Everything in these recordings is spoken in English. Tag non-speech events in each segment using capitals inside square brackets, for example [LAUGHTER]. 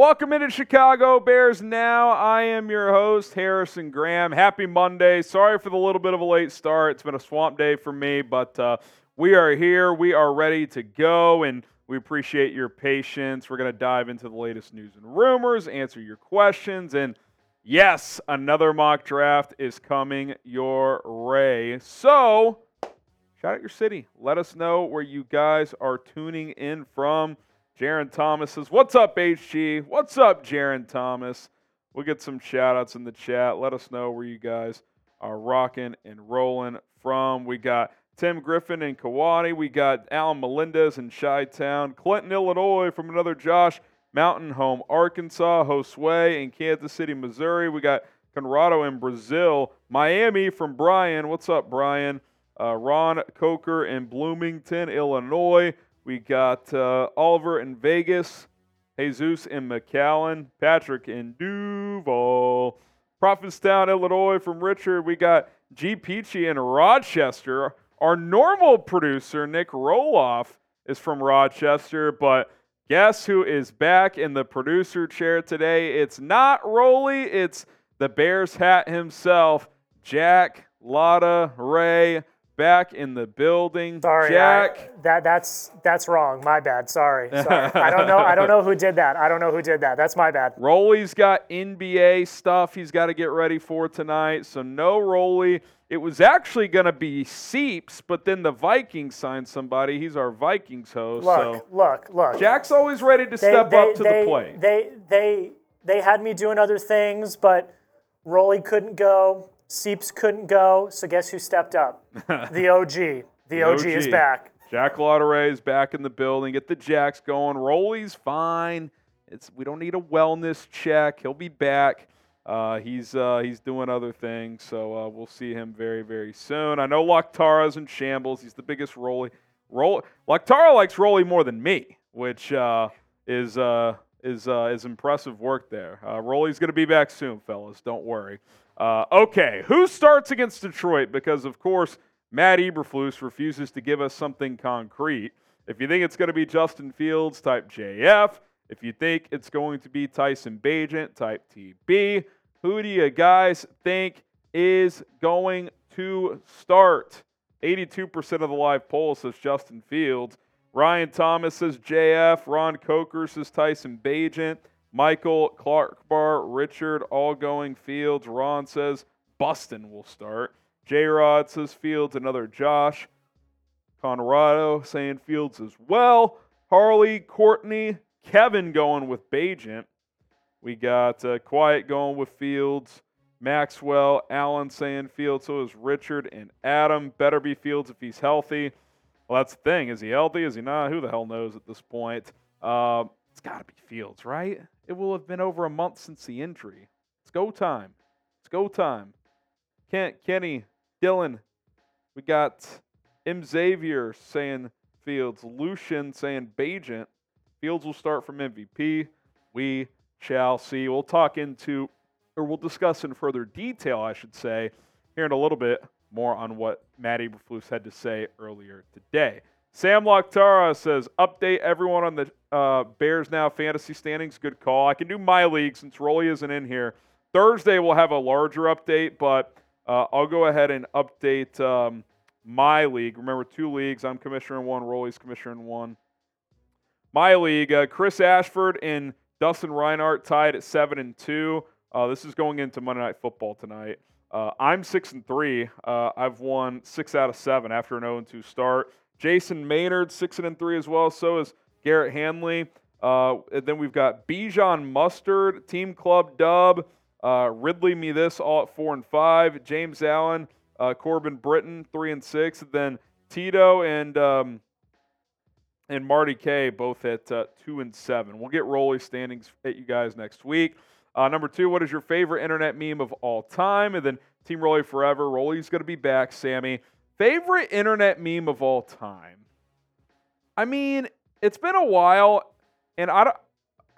welcome into Chicago Bears Now. I am your host, Harrison Graham. Happy Monday. Sorry for the little bit of a late start. It's been a swamp day for me, but uh, we are here. We are ready to go, and we appreciate your patience. We're going to dive into the latest news and rumors, answer your questions, and yes, another mock draft is coming your way. So, shout out your city. Let us know where you guys are tuning in from. Jaron Thomas says, What's up, HG? What's up, Jaron Thomas? We'll get some shout outs in the chat. Let us know where you guys are rocking and rolling from. We got Tim Griffin in Kewaunee. We got Alan Melendez in Chi Town. Clinton, Illinois from another Josh. Mountain Home, Arkansas. Josue in Kansas City, Missouri. We got Conrado in Brazil. Miami from Brian. What's up, Brian? Uh, Ron Coker in Bloomington, Illinois. We got uh, Oliver in Vegas, Jesus in McAllen, Patrick in Duval, Prophetstown, Illinois from Richard. We got G. Peachy in Rochester. Our normal producer, Nick Roloff, is from Rochester, but guess who is back in the producer chair today? It's not Rolly, it's the Bears hat himself, Jack Lotta Ray back in the building. Sorry, Jack. I, that that's that's wrong. My bad. Sorry. [LAUGHS] Sorry. I don't know. I don't know who did that. I don't know who did that. That's my bad. Rolly's got NBA stuff he's got to get ready for tonight, so no Rolly. It was actually going to be Seeps, but then the Vikings signed somebody. He's our Vikings host. Look, so look, look. Jack's always ready to They- step they- up to they- the plate. They they they had me doing other things, but Rolly couldn't go. Seeps couldn't go. So guess who stepped up? [LAUGHS] the OG. The, OG, is back. Jack Lauderay is back in the building. Get the Jacks going. Rolly's fine. It's we don't need a wellness check. He'll be back. Uh, he's uh, he's doing other things, so uh, we'll see him very very soon. I know Loctara's in shambles. He's the biggest Rolly. Roll Loctara likes Rolly more than me, which uh, is uh, is uh, is impressive work there. Uh, Rolly's going to be back soon, fellas. Don't worry. Uh, okay, who starts against Detroit? Because of course Matt Eberflus refuses to give us something concrete. If you think it's going to be Justin Fields, type JF. If you think it's going to be Tyson Bagent, type TB. Who do you guys think is going to start? 82% of the live poll says Justin Fields. Ryan Thomas says JF. Ron Coker says Tyson Bagent. Michael Clark Bar, Richard, all going Fields. Ron says Buston will start. J Rod says Fields, another Josh. Conrado saying Fields as well. Harley, Courtney, Kevin going with Bagent. We got uh, Quiet going with Fields. Maxwell, Allen saying Fields. So is Richard and Adam. Better be Fields if he's healthy. Well, that's the thing. Is he healthy? Is he not? Who the hell knows at this point? Uh, it's got to be Fields, right? It will have been over a month since the injury. It's go time. It's go time. Kent, Kenny, Dylan. We got M. Xavier saying Fields. Lucian saying Bagent. Fields will start from MVP. We shall see. We'll talk into, or we'll discuss in further detail, I should say, here in a little bit more on what Matt Eberflus had to say earlier today. Sam Loctara says, update everyone on the uh, Bears Now fantasy standings. Good call. I can do my league since Rolly isn't in here. Thursday we'll have a larger update, but uh, I'll go ahead and update um, my league. Remember, two leagues. I'm commissioner in one. Rolly's commissioner in one. My league, uh, Chris Ashford and Dustin Reinhardt tied at seven and two. Uh, this is going into Monday Night Football tonight. Uh, I'm six and three. Uh, I've won six out of seven after an 0 and 2 start. Jason Maynard six and three as well. So is Garrett Hanley. Uh, and then we've got Bijan Mustard, Team Club Dub. Uh, Ridley me this all at four and five. James Allen, uh, Corbin Britton three and six. And then Tito and um, and Marty K both at uh, two and seven. We'll get Rolly standings at you guys next week. Uh, number two, what is your favorite internet meme of all time? And then Team Rolly Forever. Rolly's going to be back, Sammy. Favorite internet meme of all time? I mean, it's been a while, and I don't.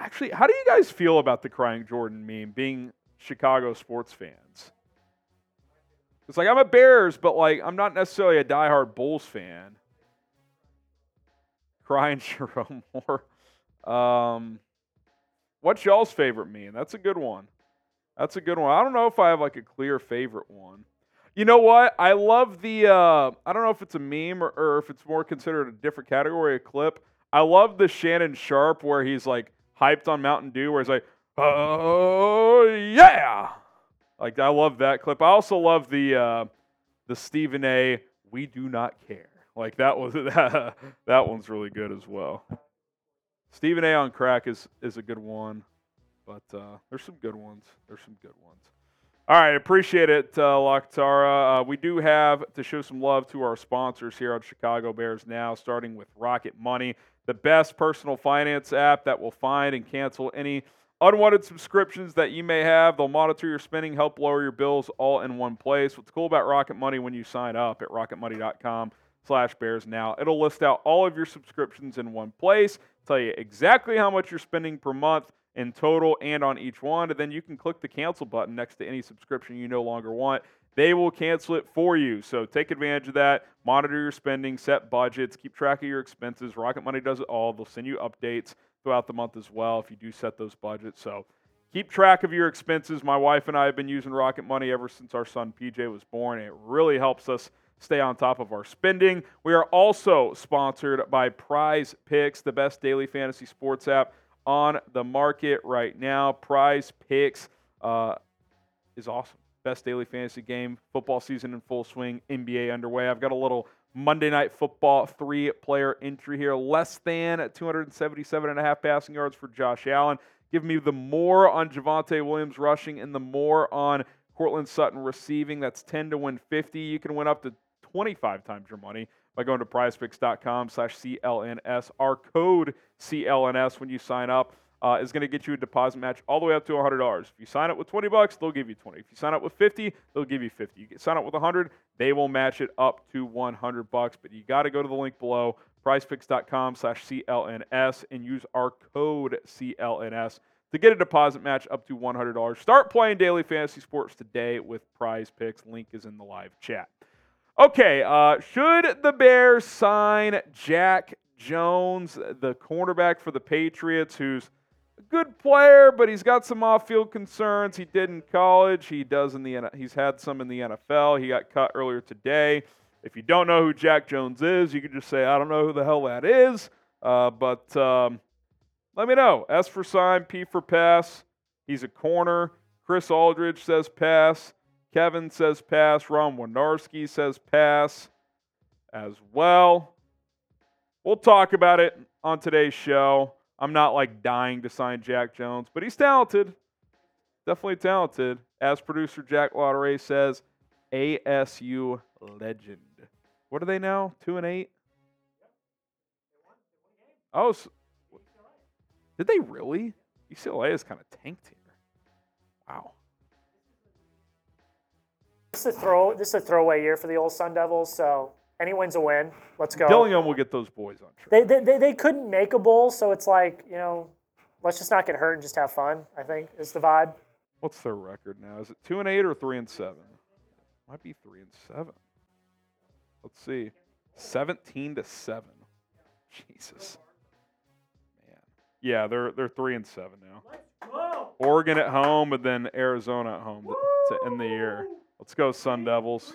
Actually, how do you guys feel about the crying Jordan meme being Chicago sports fans? It's like I'm a Bears, but like I'm not necessarily a diehard Bulls fan. [LAUGHS] Crying Jerome Moore. Um, what's y'all's favorite meme? That's a good one. That's a good one. I don't know if I have like a clear favorite one. You know what? I love the. Uh, I don't know if it's a meme or, or if it's more considered a different category, a clip. I love the Shannon Sharpe where he's like hyped on Mountain Dew, where he's like, "Oh yeah!" Like I love that clip. I also love the uh, the Stephen A. We do not care. Like that was that [LAUGHS] that one's really good as well. Stephen A. on crack is is a good one, but uh, there's some good ones. There's some good ones. All right, appreciate it, uh, Lakhtara. Uh, we do have to show some love to our sponsors here on Chicago Bears now, starting with Rocket Money, the best personal finance app that will find and cancel any unwanted subscriptions that you may have. They'll monitor your spending, help lower your bills all in one place. What's cool about Rocket Money when you sign up at rocketmoney.com slash bears now, it'll list out all of your subscriptions in one place, tell you exactly how much you're spending per month, in total and on each one. And then you can click the cancel button next to any subscription you no longer want. They will cancel it for you. So take advantage of that. Monitor your spending, set budgets, keep track of your expenses. Rocket Money does it all. They'll send you updates throughout the month as well if you do set those budgets. So keep track of your expenses. My wife and I have been using Rocket Money ever since our son PJ was born. It really helps us stay on top of our spending. We are also sponsored by Prize Picks, the best daily fantasy sports app on the market right now. Prize Picks uh, is awesome. Best daily fantasy game. Football season in full swing. NBA underway. I've got a little Monday Night Football three player entry here. Less than 277 and a half passing yards for Josh Allen. Give me the more on Javonte Williams rushing and the more on Courtland Sutton receiving. That's 10 to win 50. You can win up to 25 times your money by going to prizepicks.com slash CLNS. Our code CLNS when you sign up uh, is going to get you a deposit match all the way up to $100. If you sign up with 20 bucks, they'll give you 20. If you sign up with 50, they'll give you 50. You sign up with 100, they will match it up to 100 bucks. But you got to go to the link below, prizepicks.com slash CLNS, and use our code CLNS to get a deposit match up to $100. Start playing daily fantasy sports today with Prize Picks. Link is in the live chat. Okay, uh, should the Bears sign Jack Jones, the cornerback for the Patriots, who's a good player, but he's got some off-field concerns. He did in college. He does in the he's had some in the NFL. He got cut earlier today. If you don't know who Jack Jones is, you can just say I don't know who the hell that is. Uh, but um, let me know. S for sign, P for pass. He's a corner. Chris Aldridge says pass. Kevin says pass. Ron Winarski says pass as well. We'll talk about it on today's show. I'm not like dying to sign Jack Jones, but he's talented. Definitely talented. As producer Jack Lotteray says, ASU legend. What are they now? Two and eight? Oh, so, did they really? UCLA is kind of tanked here. Wow. This is a throw. This is a throwaway year for the old Sun Devils. So any win's a win. Let's go. Dillingham will get those boys on track. They, they, they, they couldn't make a bowl, so it's like you know, let's just not get hurt and just have fun. I think is the vibe. What's their record now? Is it two and eight or three and seven? Might be three and seven. Let's see. Seventeen to seven. Jesus. Man. Yeah, they're they're three and seven now. Oregon at home, and then Arizona at home to, to end the year. Let's go, Sun Devils.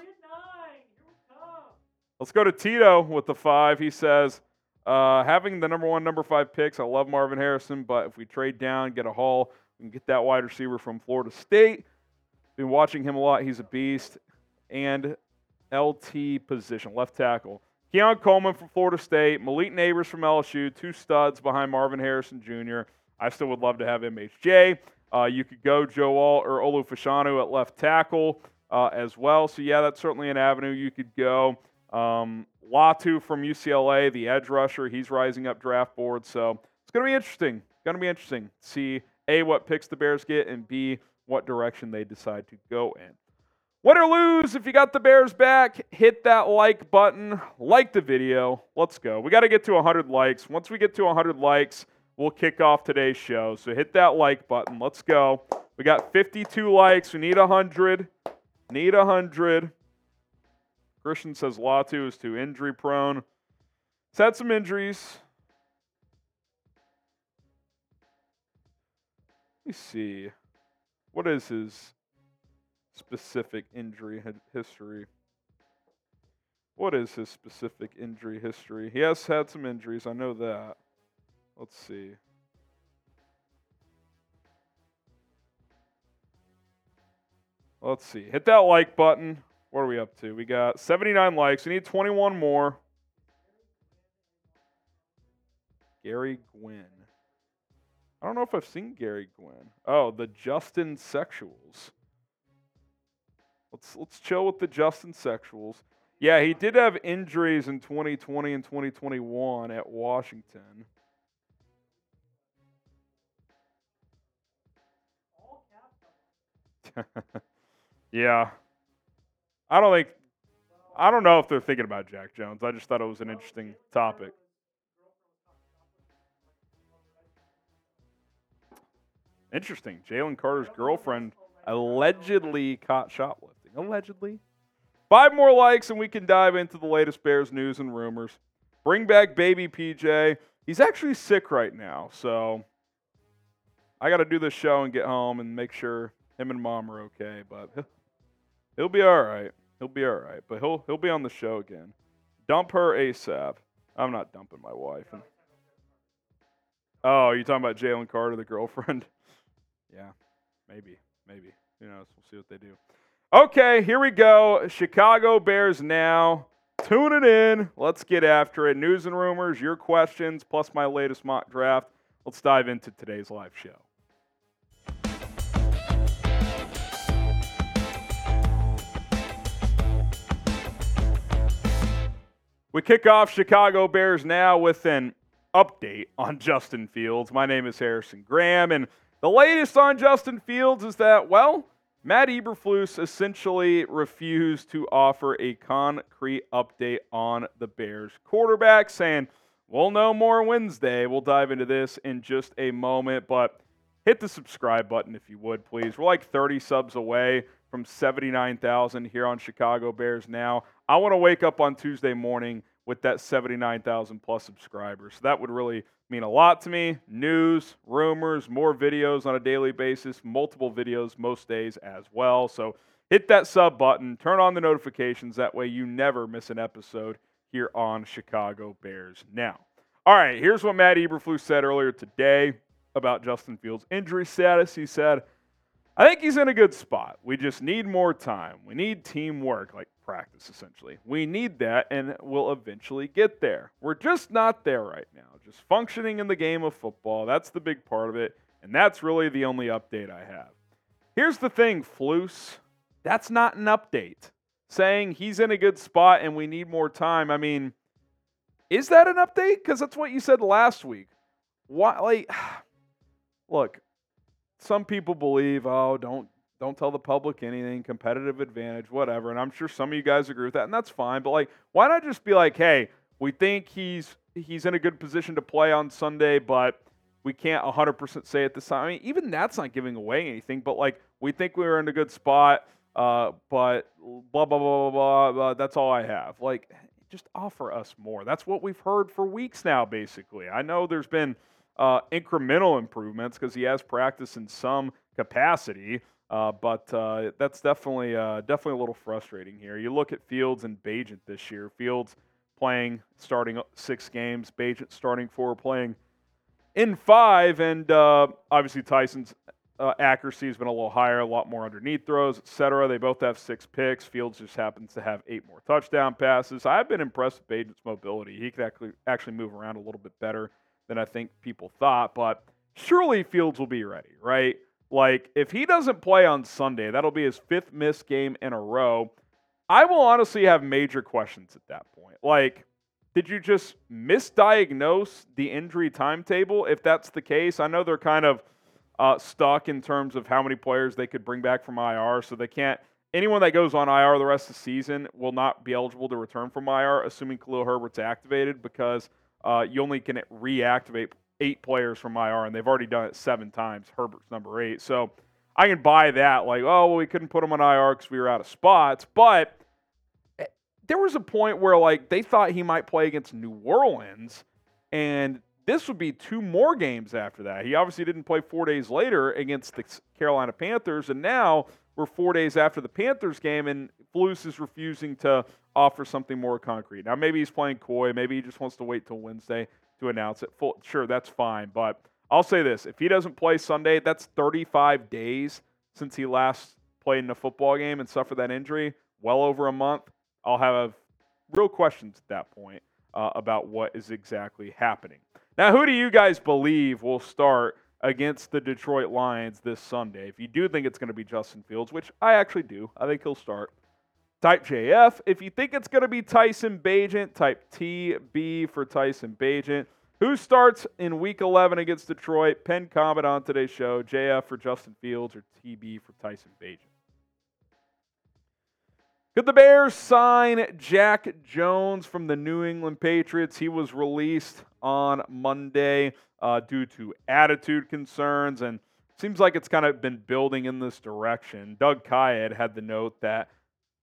Let's go to Tito with the five. He says, uh, having the number one, number five picks, I love Marvin Harrison, but if we trade down, get a haul, we can get that wide receiver from Florida State. Been watching him a lot. He's a beast. And LT position, left tackle. Keon Coleman from Florida State, Malik Nabers from LSU, two studs behind Marvin Harrison Jr. I still would love to have MHJ. Uh, you could go Joe Alt or Olu Fashanu at left tackle uh, as well. So, yeah, that's certainly an avenue you could go. Um, Latu from UCLA, the edge rusher, he's rising up draft board. So, it's going to be interesting. Going to be interesting to see A, what picks the Bears get, and B, what direction they decide to go in. Win or lose, if you got the Bears back, hit that like button, like the video. Let's go. We got to get to 100 likes. Once we get to 100 likes, we'll kick off today's show. So hit that like button. Let's go. We got 52 likes. We need 100. Need 100. Christian says Latu is too injury prone. He's had some injuries. Let me see. What is his specific injury history? What is his specific injury history? He has had some injuries, I know that. Let's see. Let's see. Hit that like button. What are we up to? We got 79 likes. We need 21 more. Gary Gwynn. I don't know if I've seen Gary Gwynn. Oh, the Justin Sexuals. Let's let's chill with the Justin Sexuals. Yeah, he did have injuries in 2020 and 2021 at Washington. [LAUGHS] yeah. I don't think I don't know if they're thinking about Jack Jones. I just thought it was an interesting topic. Interesting. Jalen Carter's girlfriend allegedly caught shoplifting. Allegedly. Five more likes and we can dive into the latest Bears news and rumors. Bring back baby PJ. He's actually sick right now, so I got to do this show and get home and make sure him and mom are okay. But [LAUGHS] he'll, be all right. He'll be all right. But he'll he'll be on the show again. Dump her ASAP. I'm not dumping my wife. And, oh, you talking about Jalen Carter, the girlfriend? [LAUGHS] yeah, maybe, maybe. Who knows? We'll see what they do. Okay, here we go. Chicago Bears now. Tune it in. Let's get after it. News and rumors, your questions, plus my latest mock draft. Let's dive into today's live show. We kick off Chicago Bears now with an update on [LAUGHS] Justin Fields. My name is Harrison Graham, and the latest on Justin Fields is that, well, Matt Eberflus essentially refused to offer a concrete update on the Bears quarterback, saying, We'll know more Wednesday. We'll dive into this in just a moment, but hit the subscribe button if you would, please. We're like 30 subs away from 79,000 here on Chicago Bears now. I want to wake up on Tuesday morning with that 79,000 plus subscribers. So that would really mean a lot to me. News, rumors, more videos on a daily basis, multiple videos most days as well. So hit that sub button, turn on the notifications. That way you never miss an episode here on Chicago Bears Now. All right, here's what Matt Eberflus said earlier today about Justin Fields' injury status. He said, I think he's in a good spot. We just need more time. We need teamwork, like practice, essentially. We need that, and we'll eventually get there. We're just not there right now. Just functioning in the game of football. That's the big part of it, and that's really the only update I have. Here's the thing, Flus. That's not an update. Saying he's in a good spot and we need more time. I mean, is that an update? Because that's what you said last week. Why? Like, [SIGHS] look, some people believe, oh, don't don't tell the public anything, competitive advantage, whatever. And I'm sure some of you guys agree with that, and that's fine. But like, why not just be like, hey, we think he's he's in a good position to play on Sunday, but we can't 100% say at this time. I mean, even that's not giving away anything. But like, we think we were in a good spot, uh, but blah blah blah blah blah. blah that's all I have. Like, just offer us more. That's what we've heard for weeks now. Basically, I know there's been uh, incremental improvements because he has practiced in some capacity. Uh, but uh, that's definitely uh, definitely a little frustrating here. You look at Fields and Bagent this year. Fields playing starting six games, Bagent starting four, playing in five, and uh, obviously Tyson's uh, accuracy has been a little higher, a lot more underneath throws, etc. They both have six picks. Fields just happens to have eight more touchdown passes. I've been impressed with Bagent's mobility. He can actually actually move around a little bit better than I think people thought, but surely Fields will be ready, right? Like, if he doesn't play on Sunday, that'll be his fifth missed game in a row. I will honestly have major questions at that point. Like, did you just misdiagnose the injury timetable? If that's the case, I know they're kind of uh, stuck in terms of how many players they could bring back from IR, so they can't. Anyone that goes on IR the rest of the season will not be eligible to return from IR, assuming Khalil Herbert's activated, because uh, you only can reactivate eight players from IR, and they've already done it seven times. Herbert's number eight. So I can buy that. Like, oh, well, we couldn't put him on IR because we were out of spots. But there was a point where, like, they thought he might play against New Orleans, and this would be two more games after that. He obviously didn't play four days later against the Carolina Panthers, and now we're four days after the Panthers game, and Flus is refusing to offer something more concrete. Now, maybe he's playing coy. Maybe he just wants to wait till Wednesday to announce it. Full, sure, that's fine. But I'll say this if he doesn't play Sunday, that's 35 days since he last played in a football game and suffered that injury, well over a month. I'll have real questions at that point uh, about what is exactly happening. Now, who do you guys believe will start against the Detroit Lions this Sunday? If you do think it's going to be Justin Fields, which I actually do, I think he'll start. Type JF. If you think it's going to be Tyson Bagent, type TB for Tyson Bagent. Who starts in week 11 against Detroit? Pen comment on today's show. JF for Justin Fields or TB for Tyson Bagent. Could the Bears sign Jack Jones from the New England Patriots? He was released on Monday uh, due to attitude concerns, and seems like it's kind of been building in this direction. Doug Kyed had the note that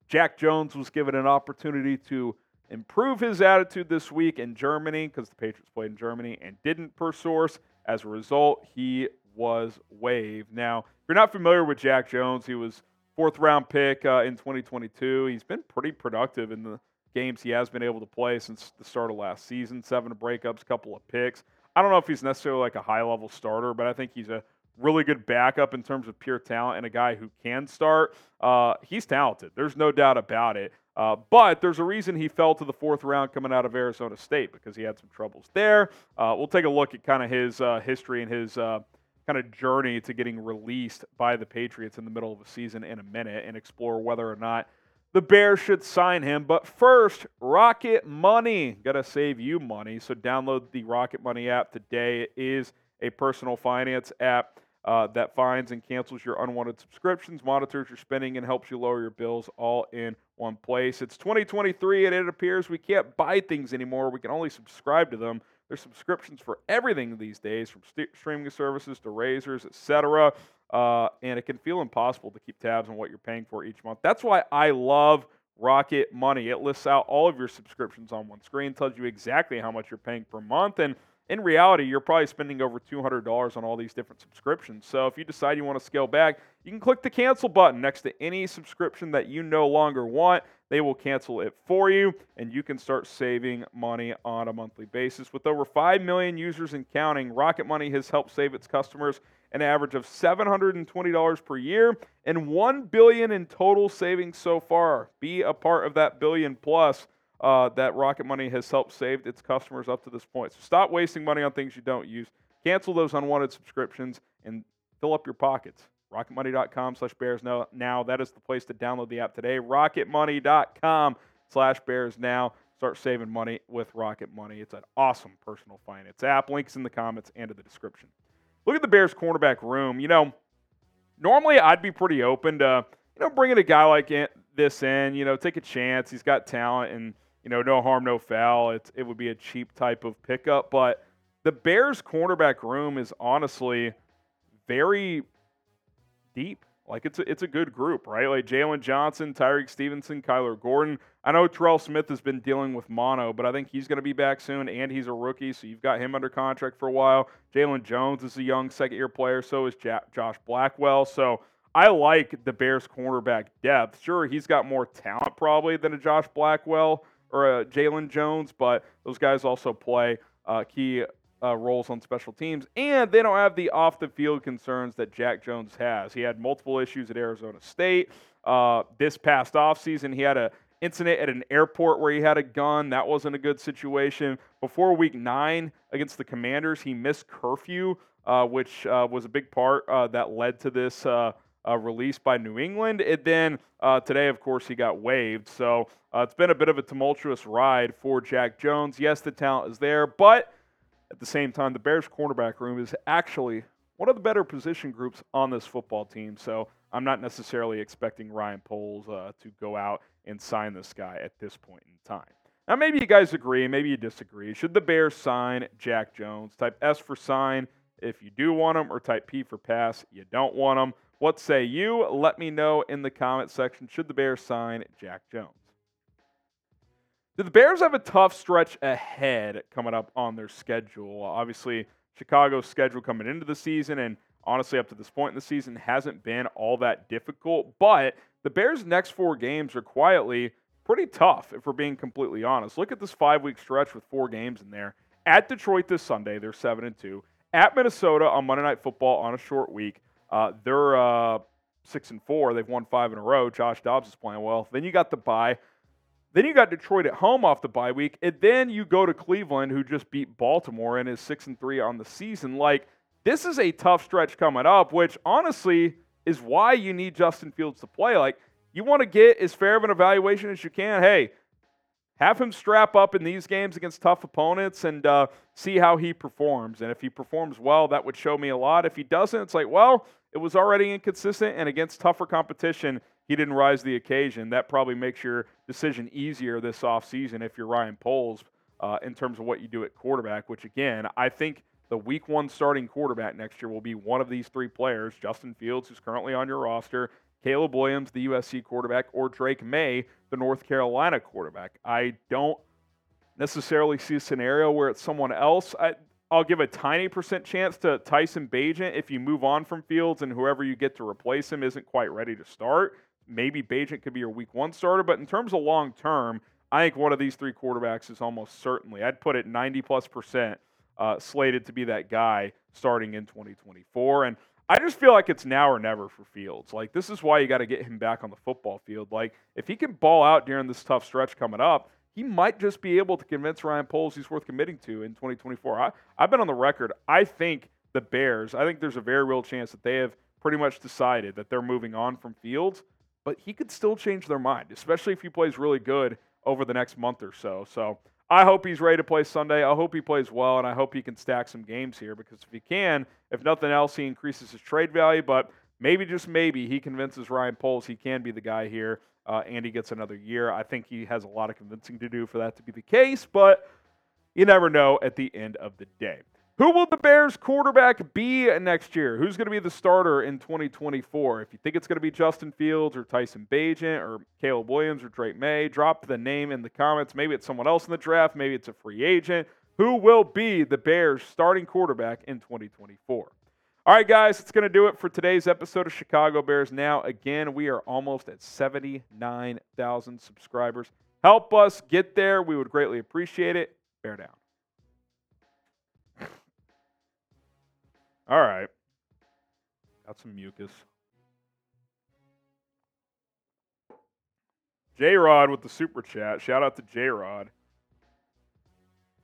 Jack Jones was given an opportunity to improve his attitude this week in Germany because the Patriots played in Germany and didn't per source. As a result, he was waived. Now, if you're not familiar with Jack Jones, he was fourth round pick uh, in 2022. He's been pretty productive in the games he has been able to play since the start of last season. Seven breakups, couple of picks. I don't know if he's necessarily like a high level starter, but I think he's a really good backup in terms of pure talent and a guy who can start. Uh, he's talented. There's no doubt about it. Uh, but there's a reason he fell to the fourth round coming out of Arizona State because he had some troubles there. Uh, we'll take a look at kind of his uh, history and his uh, kind of journey to getting released by the Patriots in the middle of a season in a minute and explore whether or not the Bears should sign him. But first, Rocket Money. Got to save you money. So download the Rocket Money app today. It is a personal finance app uh, that finds and cancels your unwanted subscriptions, monitors your spending, and helps you lower your bills all in one place. It's 2023, and it appears we can't buy things anymore. We can only subscribe to them. There's subscriptions for everything these days, from st- streaming services to razors, etc. Uh, and it can feel impossible to keep tabs on what you're paying for each month. That's why I love Rocket Money. It lists out all of your subscriptions on one screen, tells you exactly how much you're paying per month, and in reality, you're probably spending over $200 on all these different subscriptions. So if you decide you want to scale back, you can click the cancel button next to any subscription that you no longer want. They will cancel it for you, and you can start saving money on a monthly basis. With over 5 million users and counting, Rocket Money has helped save its customers an average of $720 per year and 1 billion in total savings so far. Be a part of that billion plus uh, that Rocket Money has helped save its customers up to this point. So stop wasting money on things you don't use. Cancel those unwanted subscriptions and fill up your pockets. RocketMoney.com slash Bears now. That is the place to download the app today. RocketMoney.com slash Bears now. Start saving money with Rocket Money. It's an awesome personal finance app. Links in the comments and in the description. Look at the Bears cornerback room. You know, normally I'd be pretty open to, you know, bringing a guy like this in, you know, take a chance. He's got talent and you know, no harm, no foul. It's, it would be a cheap type of pickup. But the Bears' cornerback room is honestly very deep. Like it's a, it's a good group, right? Like Jaylon Johnson, Tyrique Stevenson, Kyler Gordon. I know Terrell Smith has been dealing with mono, but I think he's going to be back soon, and he's a rookie, so you've got him under contract for a while. Jaylon Jones is a young second-year player, so is Josh Blackwell. So I like the Bears' cornerback depth. Sure, he's got more talent probably than a Josh Blackwell, or a Jaylon Jones, but those guys also play uh, key uh, roles on special teams, and they don't have the off the field concerns that Jack Jones has. He had multiple issues at Arizona State. Uh, this past offseason, he had an incident at an airport where he had a gun. That wasn't a good situation. Before week nine against the Commanders, he missed curfew, uh, which uh, was a big part uh, that led to this uh, released by New England. And then uh, today, of course, he got waived. So uh, it's been a bit of a tumultuous ride for Jack Jones. Yes, the talent is there, but at the same time, the Bears cornerback room is actually one of the better position groups on this football team. So I'm not necessarily expecting Ryan Poles uh, to go out and sign this guy at this point in time. Now, maybe you guys agree, maybe you disagree. Should the Bears sign Jack Jones? Type S for sign if you do want him, or type P for pass. You don't want him. What say you? Let me know in the comment section. Should the Bears sign Jack Jones? Do the Bears have a tough stretch ahead coming up on their schedule? Obviously, Chicago's schedule coming into the season and honestly up to this point in the season hasn't been all that difficult, but the Bears' next four games are quietly pretty tough if we're being completely honest. Look at this 5-week stretch with four games in there. At Detroit this Sunday, they're 7 and 2. At Minnesota on Monday Night Football on a short week, uh, they're uh, 6 and 4. They've won 5 in a row. Josh Dobbs is playing well. Then you got the bye. Then you got Detroit at home off the bye week, and then you go to Cleveland, who just beat Baltimore and is six and three on the season. Like this is a tough stretch coming up, which honestly is why you need Justin Fields to play. Like you want to get as fair of an evaluation as you can. Hey, have him strap up in these games against tough opponents and uh, see how he performs. And if he performs well, that would show me a lot. If he doesn't, it's like, well, it was already inconsistent, and against tougher competition, he didn't rise to the occasion. That probably makes your decision easier this offseason if you're Ryan Poles uh, in terms of what you do at quarterback, which, again, I think the week one starting quarterback next year will be one of these three players Justin Fields, who's currently on your roster, Caleb Williams, the USC quarterback, or Drake Maye, the North Carolina quarterback. I don't necessarily see a scenario where it's someone else. I, I'll give a tiny percent chance to Tyson Bagent if you move on from Fields and whoever you get to replace him isn't quite ready to start. Maybe Bagent could be your week one starter, but in terms of long term, I think one of these three quarterbacks is almost certainly, I'd put it 90 plus percent uh, slated to be that guy starting in 2024. And I just feel like it's now or never for Fields. Like, this is why you got to get him back on the football field. Like, if he can ball out during this tough stretch coming up, he might just be able to convince Ryan Poles he's worth committing to in 2024. I, I've been on the record. I think the Bears, I think there's a very real chance that they have pretty much decided that they're moving on from Fields, but he could still change their mind, especially if he plays really good over the next month or so. So I hope he's ready to play Sunday. I hope he plays well, and I hope he can stack some games here because if he can, if nothing else, he increases his trade value. But maybe, just maybe, he convinces Ryan Poles he can be the guy here uh, and he gets another year. I think he has a lot of convincing to do for that to be the case, but you never know at the end of the day. Who will the Bears quarterback be next year? Who's going to be the starter in 2024? If you think it's going to be Justin Fields or Tyson Bagent or Caleb Williams or Drake Maye, drop the name in the comments. Maybe it's someone else in the draft. Maybe it's a free agent. Who will be the Bears starting quarterback in 2024? All right, guys, it's going to do it for today's episode of Chicago Bears Now. Again, we are almost at 79,000 subscribers. Help us get there. We would greatly appreciate it. Bear down. All right. Got some mucus. J Rod with the super chat. Shout out to J Rod.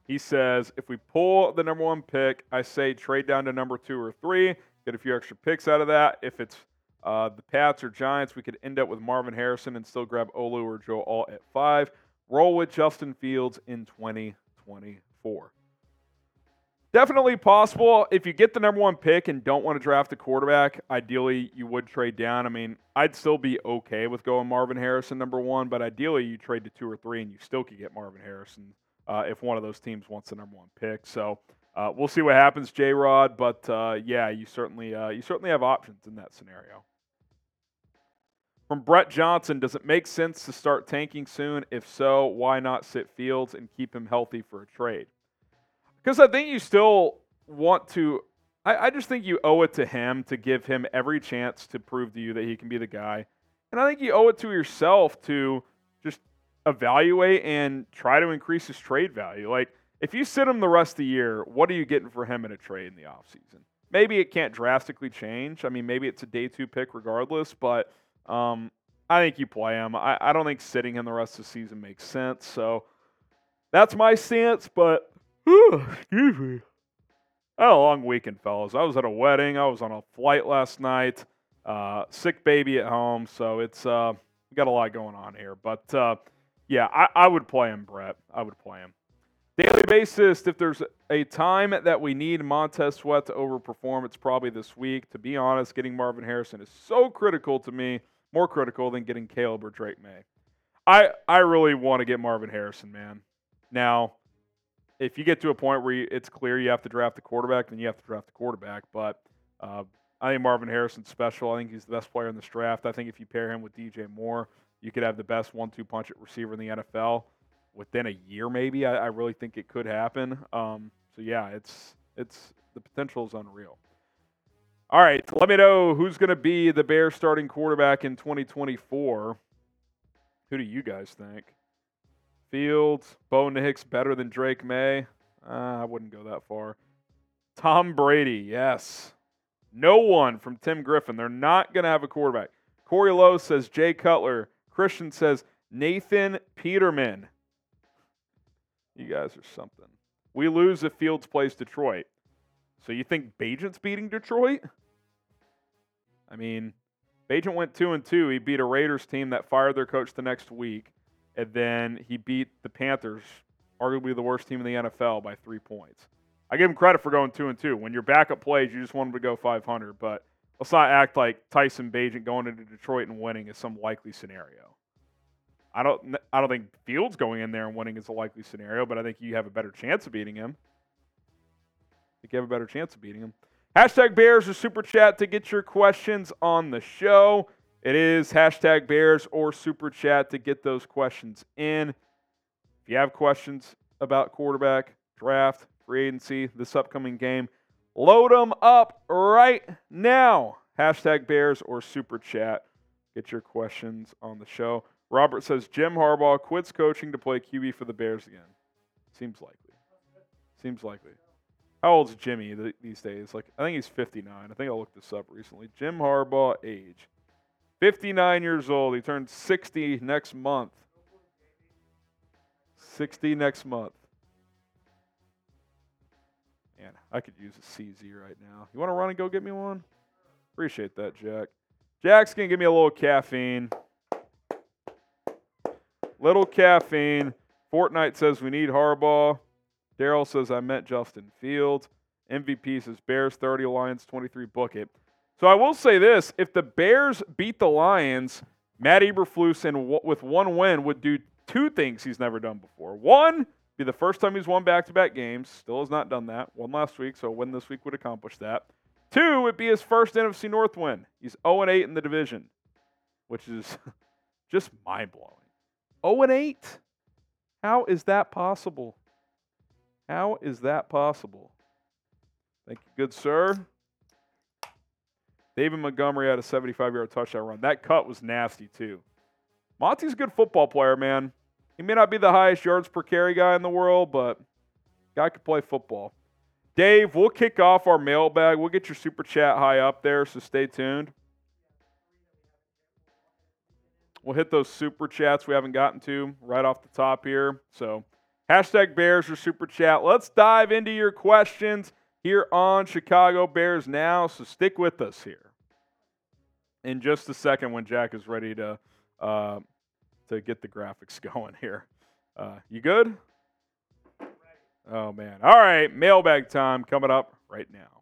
He says, if we pull the number one pick, I say trade down to number two or three, get a few extra picks out of that. If it's uh, the Pats or Giants, we could end up with Marvin Harrison and still grab Olu or Joe Alt at five. Roll with Justin Fields in 2024. Definitely possible. If you get the number one pick and don't want to draft a quarterback, ideally you would trade down. I mean, I'd still be okay with going Marvin Harrison number one, but ideally you trade to two or three and you still could get Marvin Harrison uh, if one of those teams wants the number one pick. So uh, we'll see what happens, J Rod. But uh, yeah, you certainly uh, you certainly have options in that scenario. From Brett Johnson, does it make sense to start tanking soon? If so, why not sit Fields and keep him healthy for a trade? Because I think you still want to. I, I just think you owe it to him to give him every chance to prove to you that he can be the guy. And I think you owe it to yourself to just evaluate and try to increase his trade value. Like, if you sit him the rest of the year, what are you getting for him in a trade in the offseason? Maybe it can't drastically change. I mean, maybe it's a day two pick regardless, but um, I think you play him. I, I don't think sitting him the rest of the season makes sense. So that's my stance, but excuse me. I had a long weekend, fellas. I was at a wedding. I was on a flight last night. Uh, sick baby at home, so it's uh, we got a lot going on here. But uh, yeah, I, I would play him, Brett. I would play him. Daily basis, if there's a time that we need Montez Sweat to overperform, it's probably this week. To be honest, getting Marvin Harrison is so critical to me, more critical than getting Caleb or Drake Maye. I, I really want to get Marvin Harrison, man. Now, if you get to a point where you, it's clear you have to draft the quarterback, then you have to draft the quarterback. But uh, I think Marvin Harrison's special. I think he's the best player in this draft. I think if you pair him with DJ Moore, you could have the best one-two punch at receiver in the NFL. within a year, maybe. I, I really think it could happen. Um, so yeah, it's it's the potential is unreal. All right, let me know who's going to be the Bears starting quarterback in 2024. Who do you guys think? Fields, Bo Nix better than Drake Maye. Uh, I wouldn't go that far. Tom Brady, yes. No one from Tim Griffin. They're not going to have a quarterback. Corey Lowe says Jay Cutler. Christian says Nathan Peterman. You guys are something. We lose if Fields plays Detroit. So you think Bagent's beating Detroit? I mean, Bagent went two and two. He beat a Raiders team that fired their coach the next week, and then he beat the Panthers, arguably the worst team in the NFL, by three points. I give him credit for going two and two. When your backup plays, you just want him to go 500. But let's not act like Tyson Bagent going into Detroit and winning is some likely scenario. I don't. I don't think Fields going in there and winning is a likely scenario, but I think you have a better chance of beating him. I think you have a better chance of beating him. Hashtag Bears or Super Chat to get your questions on the show. It is hashtag Bears or Super Chat to get those questions in. If you have questions about quarterback, draft, free agency, this upcoming game, load them up right now. Hashtag Bears or Super Chat. Get your questions on the show. Robert says Jim Harbaugh quits coaching to play QB for the Bears again. Seems likely. Seems likely. How old's Jimmy these days? Like, I think he's 59. I think I looked this up recently. Jim Harbaugh age. 59 years old. He turns 60 next month. 60 next month. Man, I could use a CZ right now. You want to run and go get me one? Appreciate that, Jack. Jack's going to give me a little caffeine. Little caffeine. Fortnite says we need Harbaugh. Daryl says I meant Justin Fields. MVP says Bears 30, Lions 23. Book it. So I will say this: if the Bears beat the Lions, Matt Eberflus and with one win would do two things he's never done before. One, be the first time he's won back-to-back games. Still has not done that. One last week, so a win this week would accomplish that. Two, it'd be his first NFC North win. He's 0 8 in the division, which is [LAUGHS] just mind blowing. 0 8. How is that possible? How is that possible? Thank you, good sir. David Montgomery had a 75 yard touchdown run. That cut was nasty, too. Monty's a good football player, man. He may not be the highest yards per carry guy in the world, but guy could play football. Dave, we'll kick off our mailbag. We'll get your super chat high up there, so stay tuned. We'll hit those super chats we haven't gotten to right off the top here. So Hashtag Bears or Super Chat. Let's dive into your questions here on Chicago Bears now. So stick with us here. In just a second, when Jack is ready to uh, to get the graphics [LAUGHS] going here. Uh, you good? Oh man! All right, mailbag time coming up right now.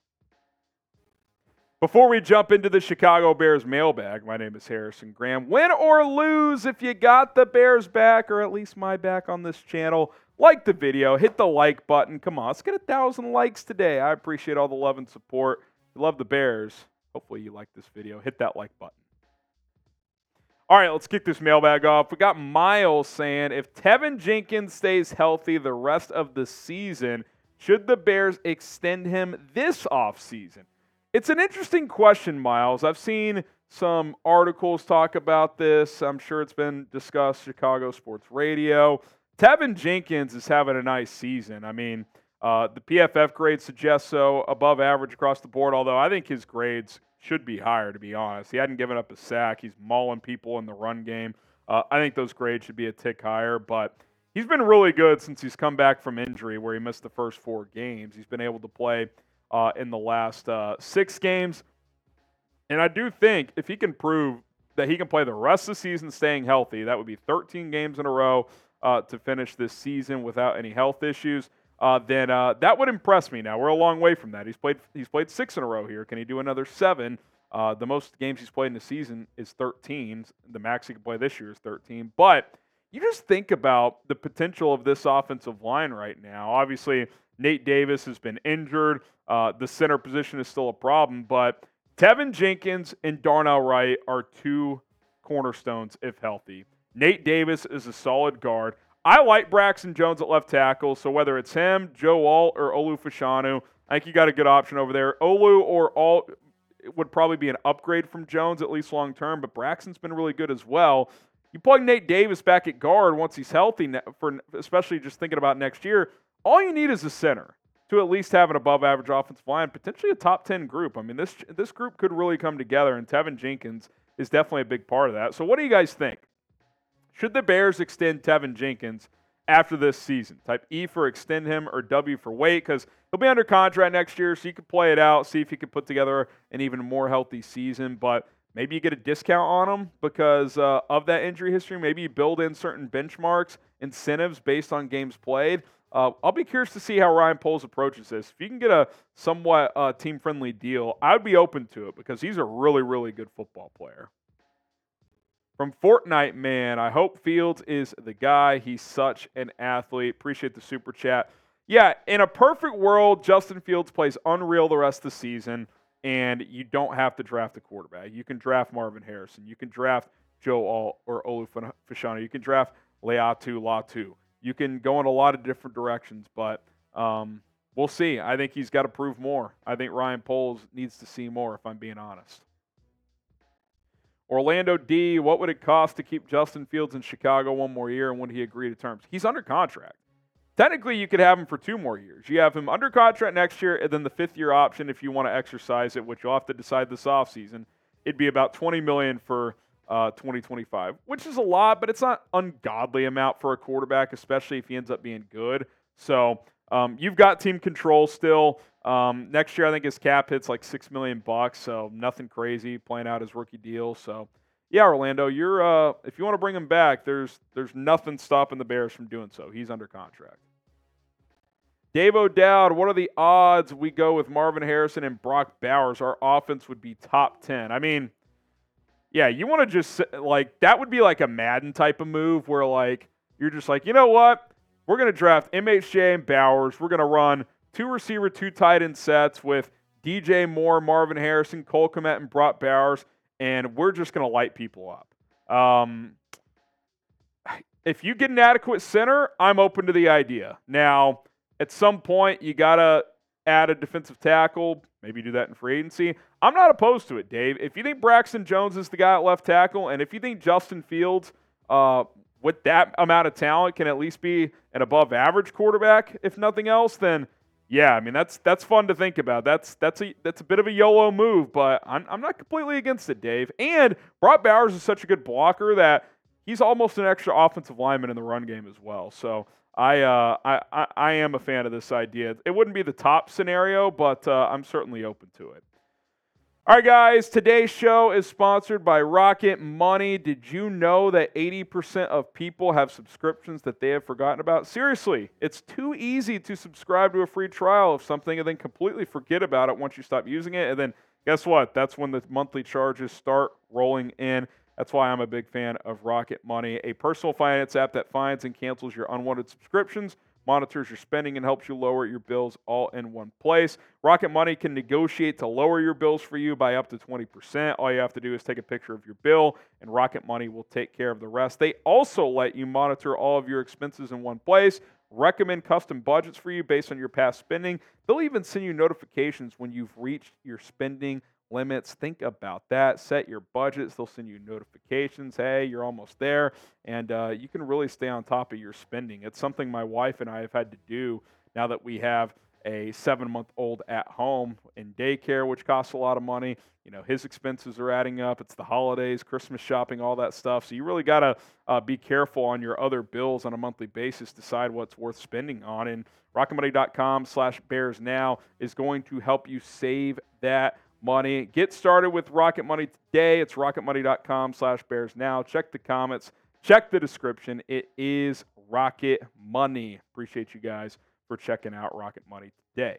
Before we jump into the Chicago Bears mailbag, my name is Harrison Graham. Win or lose, if you got the Bears back, or at least my back on this channel, like the video, hit the like button. Come on, let's get a thousand likes today. I appreciate all the love and support. Love the Bears, hopefully you like this video. Hit that like button. All right, let's kick this mailbag off. We got Miles saying if Teven Jenkins stays healthy the rest of the season, should the Bears extend him this offseason? It's an interesting question, Miles. I've seen some articles talk about this. I'm sure it's been discussed Chicago Sports Radio. Teven Jenkins is having a nice season. I mean, uh, the PFF grade suggests so, above average across the board, although I think his grades should be higher, to be honest. He hadn't given up a sack. He's mauling people in the run game. Uh, I think those grades should be a tick higher, but he's been really good since he's come back from injury where he missed the first four games. He's been able to play uh, in the last uh, six games. And I do think if he can prove that he can play the rest of the season staying healthy, that would be 13 games in a row uh, to finish this season without any health issues. Uh, then uh, that would impress me. Now we're a long way from that. He's played he's played six in a row here. Can he do another seven? Uh, the most games he's played in the season is 13. The max he can play this year is 13. But you just think about the potential of this offensive line right now. Obviously, Nate Davis has been injured. Uh, the center position is still a problem, but Teven Jenkins and Darnell Wright are two cornerstones if healthy. Nate Davis is a solid guard. I like Braxton Jones at left tackle, so whether it's him, Joe Alt, or Olu Fashanu, I think you got a good option over there. Olu or Alt would probably be an upgrade from Jones, at least long term, but Braxton's been really good as well. You plug Nate Davis back at guard once he's healthy, for especially just thinking about next year. All you need is a center to at least have an above average offensive line, potentially a top 10 group. I mean, this this group could really come together, and Teven Jenkins is definitely a big part of that. So, what do you guys think? Should the Bears extend Teven Jenkins after this season? Type E for extend him or W for wait because he'll be under contract next year, so you could play it out, see if he can put together an even more healthy season. But maybe you get a discount on him because uh, of that injury history. Maybe you build in certain benchmarks, incentives based on games played. Uh, I'll be curious to see how Ryan Poles approaches this. If you can get a somewhat uh, team friendly deal, I'd be open to it because he's a really, really good football player. From Fortnite Man, I hope Fields is the guy. He's such an athlete. Appreciate the super chat. Yeah, in a perfect world, Justin Fields plays unreal the rest of the season, and you don't have to draft a quarterback. You can draft Marvin Harrison. You can draft Joe Alt or Olu Fashanu. You can draft Laiatu Latu you can go in a lot of different directions, but um, we'll see. I think he's got to prove more. I think Ryan Poles needs to see more, if I'm being honest. Orlando D, what would it cost to keep Justin Fields in Chicago one more year, and would he agree to terms? He's under contract. Technically, you could have him for two more years. You have him under contract next year, and then the fifth year option if you want to exercise it, which you'll have to decide this offseason. It'd be about 20 million for uh, 2025, which is a lot, but it's not ungodly amount for a quarterback, especially if he ends up being good. So um, you've got team control still. Um, next year, I think his cap hits like six million bucks, so nothing crazy. Playing out his rookie deal, so yeah, Orlando, you're uh, if you want to bring him back, there's there's nothing stopping the Bears from doing so. He's under contract. Dave O'Dowd, what are the odds we go with Marvin Harrison and Brock Bowers? Our offense would be top ten. I mean yeah, you want to just like that would be like a Madden type of move where like you're just like, you know what? We're gonna draft MHJ and Bowers. We're gonna run two receiver, two tight end sets with DJ Moore, Marvin Harrison, Cole Kmet, and Brock Bowers, and we're just gonna light people up. Um, if you get an adequate center, I'm open to the idea. Now, at some point, you gotta add a defensive tackle. Maybe do that in free agency. I'm not opposed to it, Dave. If you think Braxton Jones is the guy at left tackle, and if you think Justin Fields, uh, with that amount of talent, can at least be an above average quarterback, if nothing else, then yeah, I mean that's that's fun to think about. That's that's a that's a bit of a YOLO move, but I'm I'm not completely against it, Dave. And Brock Bowers is such a good blocker that he's almost an extra offensive lineman in the run game as well. So I, uh, I, I, am a fan of this idea. It wouldn't be the top scenario, but uh, I'm certainly open to it. All right, guys, today's show is sponsored by Rocket Money. Did you know that 80% of people have subscriptions that they have forgotten about? Seriously, it's too easy to subscribe to a free trial of something and then completely forget about it once you stop using it. And then guess what? That's when the monthly charges start rolling in. That's why I'm a big fan of Rocket Money, a personal finance app that finds and cancels your unwanted subscriptions, monitors your spending, and helps you lower your bills all in one place. Rocket Money can negotiate to lower your bills for you by up to 20%. All you have to do is take a picture of your bill, and Rocket Money will take care of the rest. They also let you monitor all of your expenses in one place recommend custom budgets for you based on your past spending. They'll even send you notifications when you've reached your spending limits. Think about that. Set your budgets. They'll send you notifications. Hey, you're almost there. And uh, you can really stay on top of your spending. It's something my wife and I have had to do now that we have a seven month old at home in daycare, which costs a lot of money. You know, his expenses are adding up. It's the holidays, Christmas shopping, all that stuff. So you really got to uh, be careful on your other bills on a monthly basis. Decide what's worth spending on. And rocketmoney.com slash bears now is going to help you save that money. Get started with Rocket Money today. It's rocketmoney.com slash bears now. Check the comments, check the description. It is Rocket Money. Appreciate you guys for checking out Rocket Money today.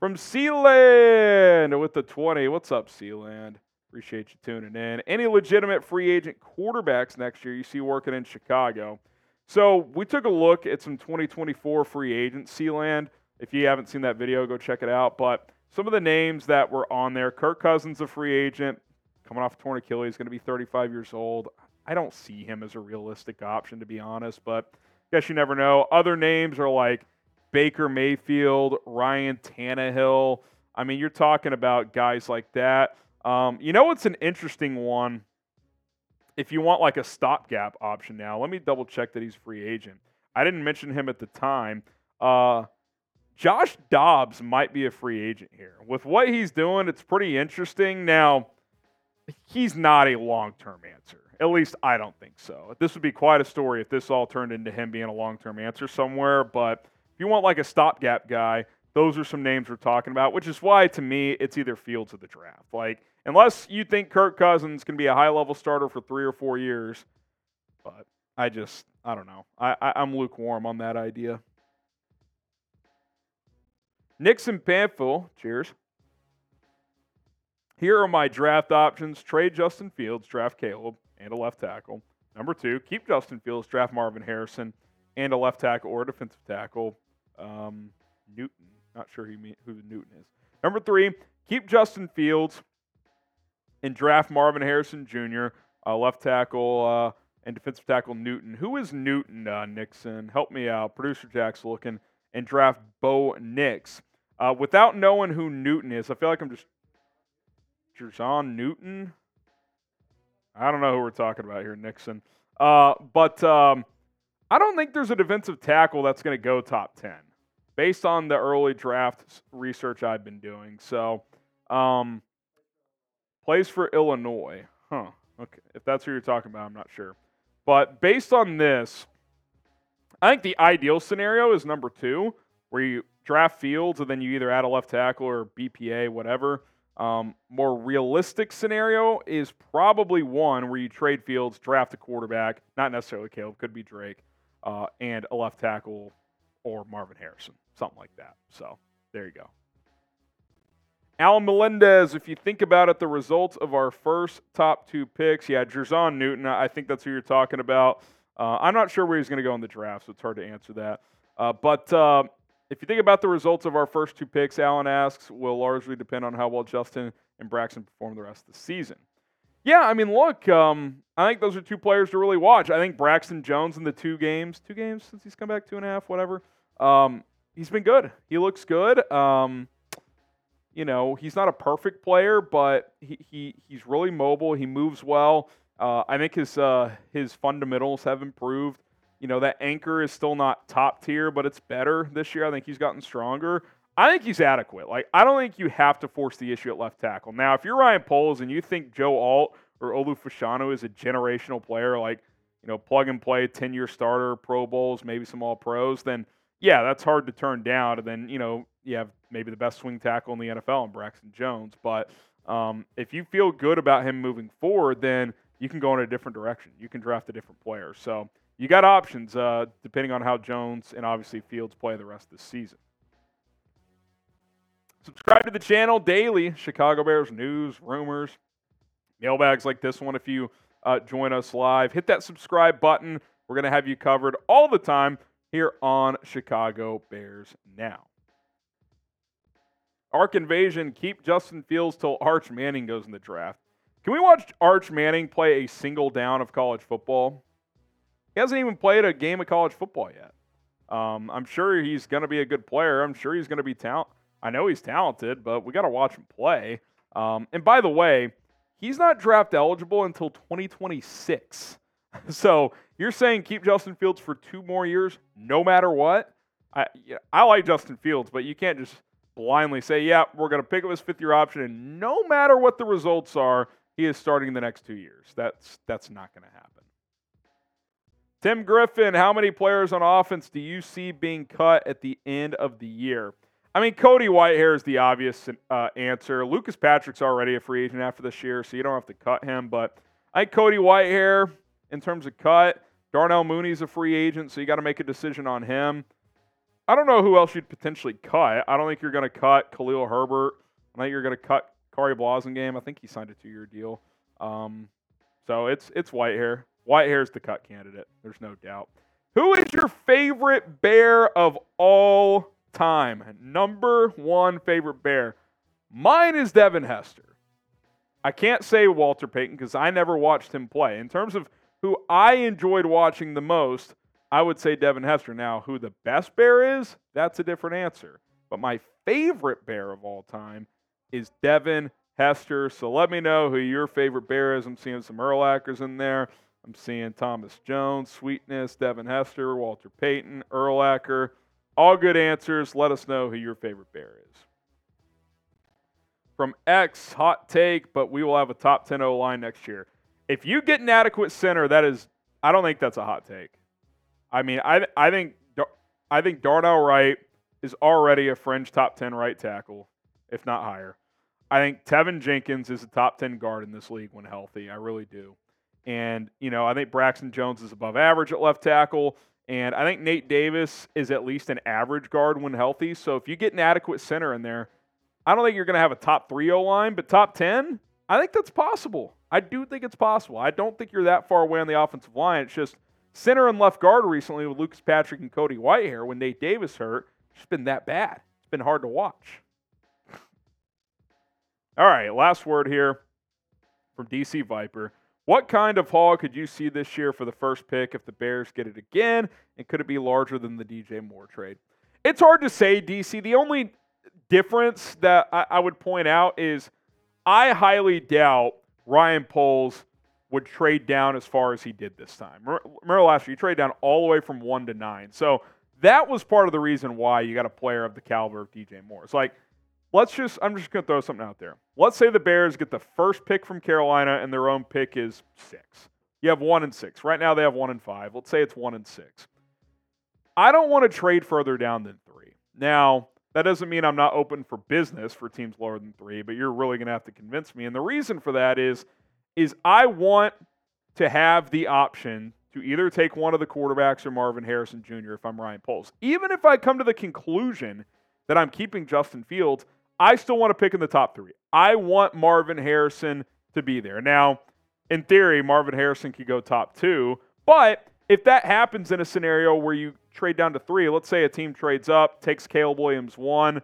From Sealand with the 20. What's up, Sealand? Appreciate you tuning in. Any legitimate free agent quarterbacks next year you see working in Chicago? So we took a look at some 2024 free agents, Sealand. If you haven't seen that video, go check it out. But some of the names that were on there Kirk Cousins, a free agent, coming off torn Achilles, going to be 35 years old. I don't see him as a realistic option to be honest, but guess you never know. Other names are like Baker Mayfield, Ryan Tannehill. I mean, you're talking about guys like that. Um, you know what's an interesting one? If you want like a stopgap option now, let me double check that he's free agent. I didn't mention him at the time. Uh, Josh Dobbs might be a free agent here. With what he's doing, it's pretty interesting. Now, he's not a long term answer. At least I don't think so. This would be quite a story if this all turned into him being a long term answer somewhere. But if you want like a stopgap guy, those are some names we're talking about, which is why to me it's either Fields or the draft. Like, unless you think Kirk Cousins can be a high level starter for three or four years, but I just, I don't know. I, I, I'm lukewarm on that idea. Nixon Panfil, cheers. Here are my draft options trade Justin Fields, draft Caleb, and a left tackle. Number two, keep Justin Fields, draft Marvin Harrison, and a left tackle or defensive tackle. Um, Newton, not sure who, who Newton is. Number three, keep Justin Fields and draft Marvin Harrison Jr., uh, left tackle, uh, and defensive tackle Newton. Who is Newton, uh, Nixon? Help me out. Producer Jack's looking. And draft Bo Nix. Uh, without knowing who Newton is, I feel like I'm just. Jer'Zhan Newton? I don't know who we're talking about here, Nixon. Uh, but um, I don't think there's a defensive tackle that's going to go top 10 based on the early draft research I've been doing. So, um, plays for Illinois. Huh. Okay. If that's who you're talking about, I'm not sure. But based on this, I think the ideal scenario is number two, where you draft Fields and then you either add a left tackle or BPA, whatever. Um, more realistic scenario is probably one where you trade Fields, draft a quarterback, not necessarily Caleb, could be Drake, uh, and a left tackle or Marvin Harrison, something like that. So there you go. Alan Melendez, if you think about it, the results of our first top two picks, yeah, Jer'Zhan Newton, I think that's who you're talking about. Uh, I'm not sure where he's going to go in the draft, so it's hard to answer that. Uh, but uh, if you think about the results of our first two picks, Alan asks, will largely depend on how well Justin and Braxton perform the rest of the season. Yeah, I mean, look, um, I think those are two players to really watch. I think Braxton Jones in the two games, two games since he's come back, two and a half, whatever. Um, he's been good. He looks good. Um, you know, he's not a perfect player, but he, he he's really mobile. He moves well. Uh, I think his uh, his fundamentals have improved. You know, that anchor is still not top tier, but it's better this year. I think he's gotten stronger. I think he's adequate. Like, I don't think you have to force the issue at left tackle. Now, if you're Ryan Poles and you think Joe Alt or Olu Fashanu is a generational player, like, you know, plug and play, 10 year starter, Pro Bowls, maybe some All Pros, then yeah, that's hard to turn down. And then, you know, you have maybe the best swing tackle in the NFL in Braxton Jones. But um, if you feel good about him moving forward, then you can go in a different direction. You can draft a different player. So you got options uh, depending on how Jones and obviously Fields play the rest of the season. Subscribe to the channel daily. Chicago Bears news, rumors, mailbags like this one. If you uh, join us live, hit that subscribe button. We're going to have you covered all the time here on Chicago Bears Now. Ark Invasion, keep Justin Fields till Arch Manning goes in the draft. Can we watch Arch Manning play a single down of college football? He hasn't even played a game of college football yet. Um, I'm sure he's going to be a good player. I'm sure he's going to be talent. I know he's talented, but we got to watch him play. Um, and by the way, he's not draft eligible until 2026. [LAUGHS] so you're saying keep Justin Fields for two more years, no matter what? I I like Justin Fields, but you can't just blindly say, "Yeah, we're going to pick up his fifth year option," and no matter what the results are, he is starting the next two years. That's that's not going to happen. Tim Griffin, how many players on offense do you see being cut at the end of the year? I mean, Cody Whitehair is the obvious uh, answer. Lucas Patrick's already a free agent after this year, so you don't have to cut him. But I think Cody Whitehair, in terms of cut. Darnell Mooney's a free agent, so you got to make a decision on him. I don't know who else you'd potentially cut. I don't think you're going to cut Khalil Herbert. I think you're going to cut Khari Blasingame. I think he signed a two-year deal. Um, so it's it's Whitehair. White hair is the cut candidate. There's no doubt. Who is your favorite bear of all time? Number one favorite bear. Mine is Devin Hester. I can't say Walter Payton because I never watched him play. In terms of who I enjoyed watching the most, I would say Devin Hester. Now, who the best bear is, that's a different answer. But my favorite bear of all time is Devin Hester. So let me know who your favorite bear is. I'm seeing some Urlachers in there. I'm seeing Thomas Jones, Sweetness, Devin Hester, Walter Payton, Urlacher. All good answers. Let us know who your favorite bear is. From X, hot take, but we will have a top 10 O line next year. If you get an adequate center, that is, I don't think that's a hot take. I mean, I, I think I think Darnell Wright is already a fringe top 10 right tackle, if not higher. I think Teven Jenkins is a top 10 guard in this league when healthy. I really do. And, you know, I think Braxton Jones is above average at left tackle. And I think Nate Davis is at least an average guard when healthy. So if you get an adequate center in there, I don't think you're going to have a top 3 O line, but top 10, I think that's possible. I do think it's possible. I don't think you're that far away on the offensive line. It's just center and left guard recently with Lucas Patrick and Cody Whitehair when Nate Davis hurt. It's been that bad. It's been hard to watch. All right, last word here from DC Viper. What kind of haul could you see this year for the first pick if the Bears get it again? And could it be larger than the DJ Moore trade? It's hard to say, DC. The only difference that I, I would point out is I highly doubt Ryan Poles would trade down as far as he did this time. Remember last year, he traded down all the way from one to nine. So that was part of the reason why you got a player of the caliber of DJ Moore. It's like let's just I'm just going to throw something out there. Let's say the Bears get the first pick from Carolina and their own pick is 6. You have 1 and 6. Right now they have 1 and 5. Let's say it's 1 and 6. I don't want to trade further down than 3. Now, that doesn't mean I'm not open for business for teams lower than 3, but you're really going to have to convince me. And the reason for that is is I want to have the option to either take one of the quarterbacks or Marvin Harrison Jr. if I'm Ryan Poles. Even if I come to the conclusion that I'm keeping Justin Fields, I still want to pick in the top three. I want Marvin Harrison to be there. Now, in theory, Marvin Harrison could go top two, but if that happens in a scenario where you trade down to three, let's say a team trades up, takes Caleb Williams one,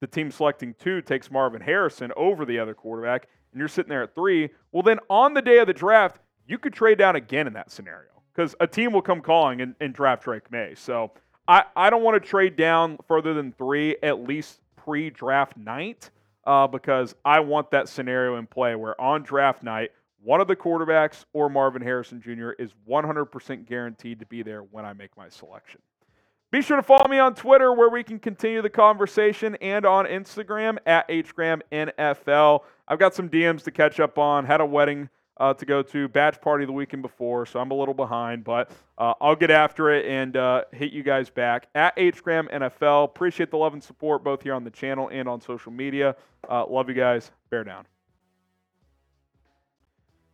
the team selecting two takes Marvin Harrison over the other quarterback, and you're sitting there at three, well, then on the day of the draft, you could trade down again in that scenario because a team will come calling and, and draft Drake Maye. So I, I don't want to trade down further than three, at least pre draft night, uh, because I want that scenario in play where on draft night, one of the quarterbacks or Marvin Harrison Jr. is 100% guaranteed to be there when I make my selection. Be sure to follow me on Twitter where we can continue the conversation and on Instagram at HGramNFL. I've got some DMs to catch up on. Had a wedding uh, to go to, batch party the weekend before, so I'm a little behind, but uh, I'll get after it and uh, hit you guys back at HGramNFL. Appreciate the love and support both here on the channel and on social media. Uh, love you guys. Bear down.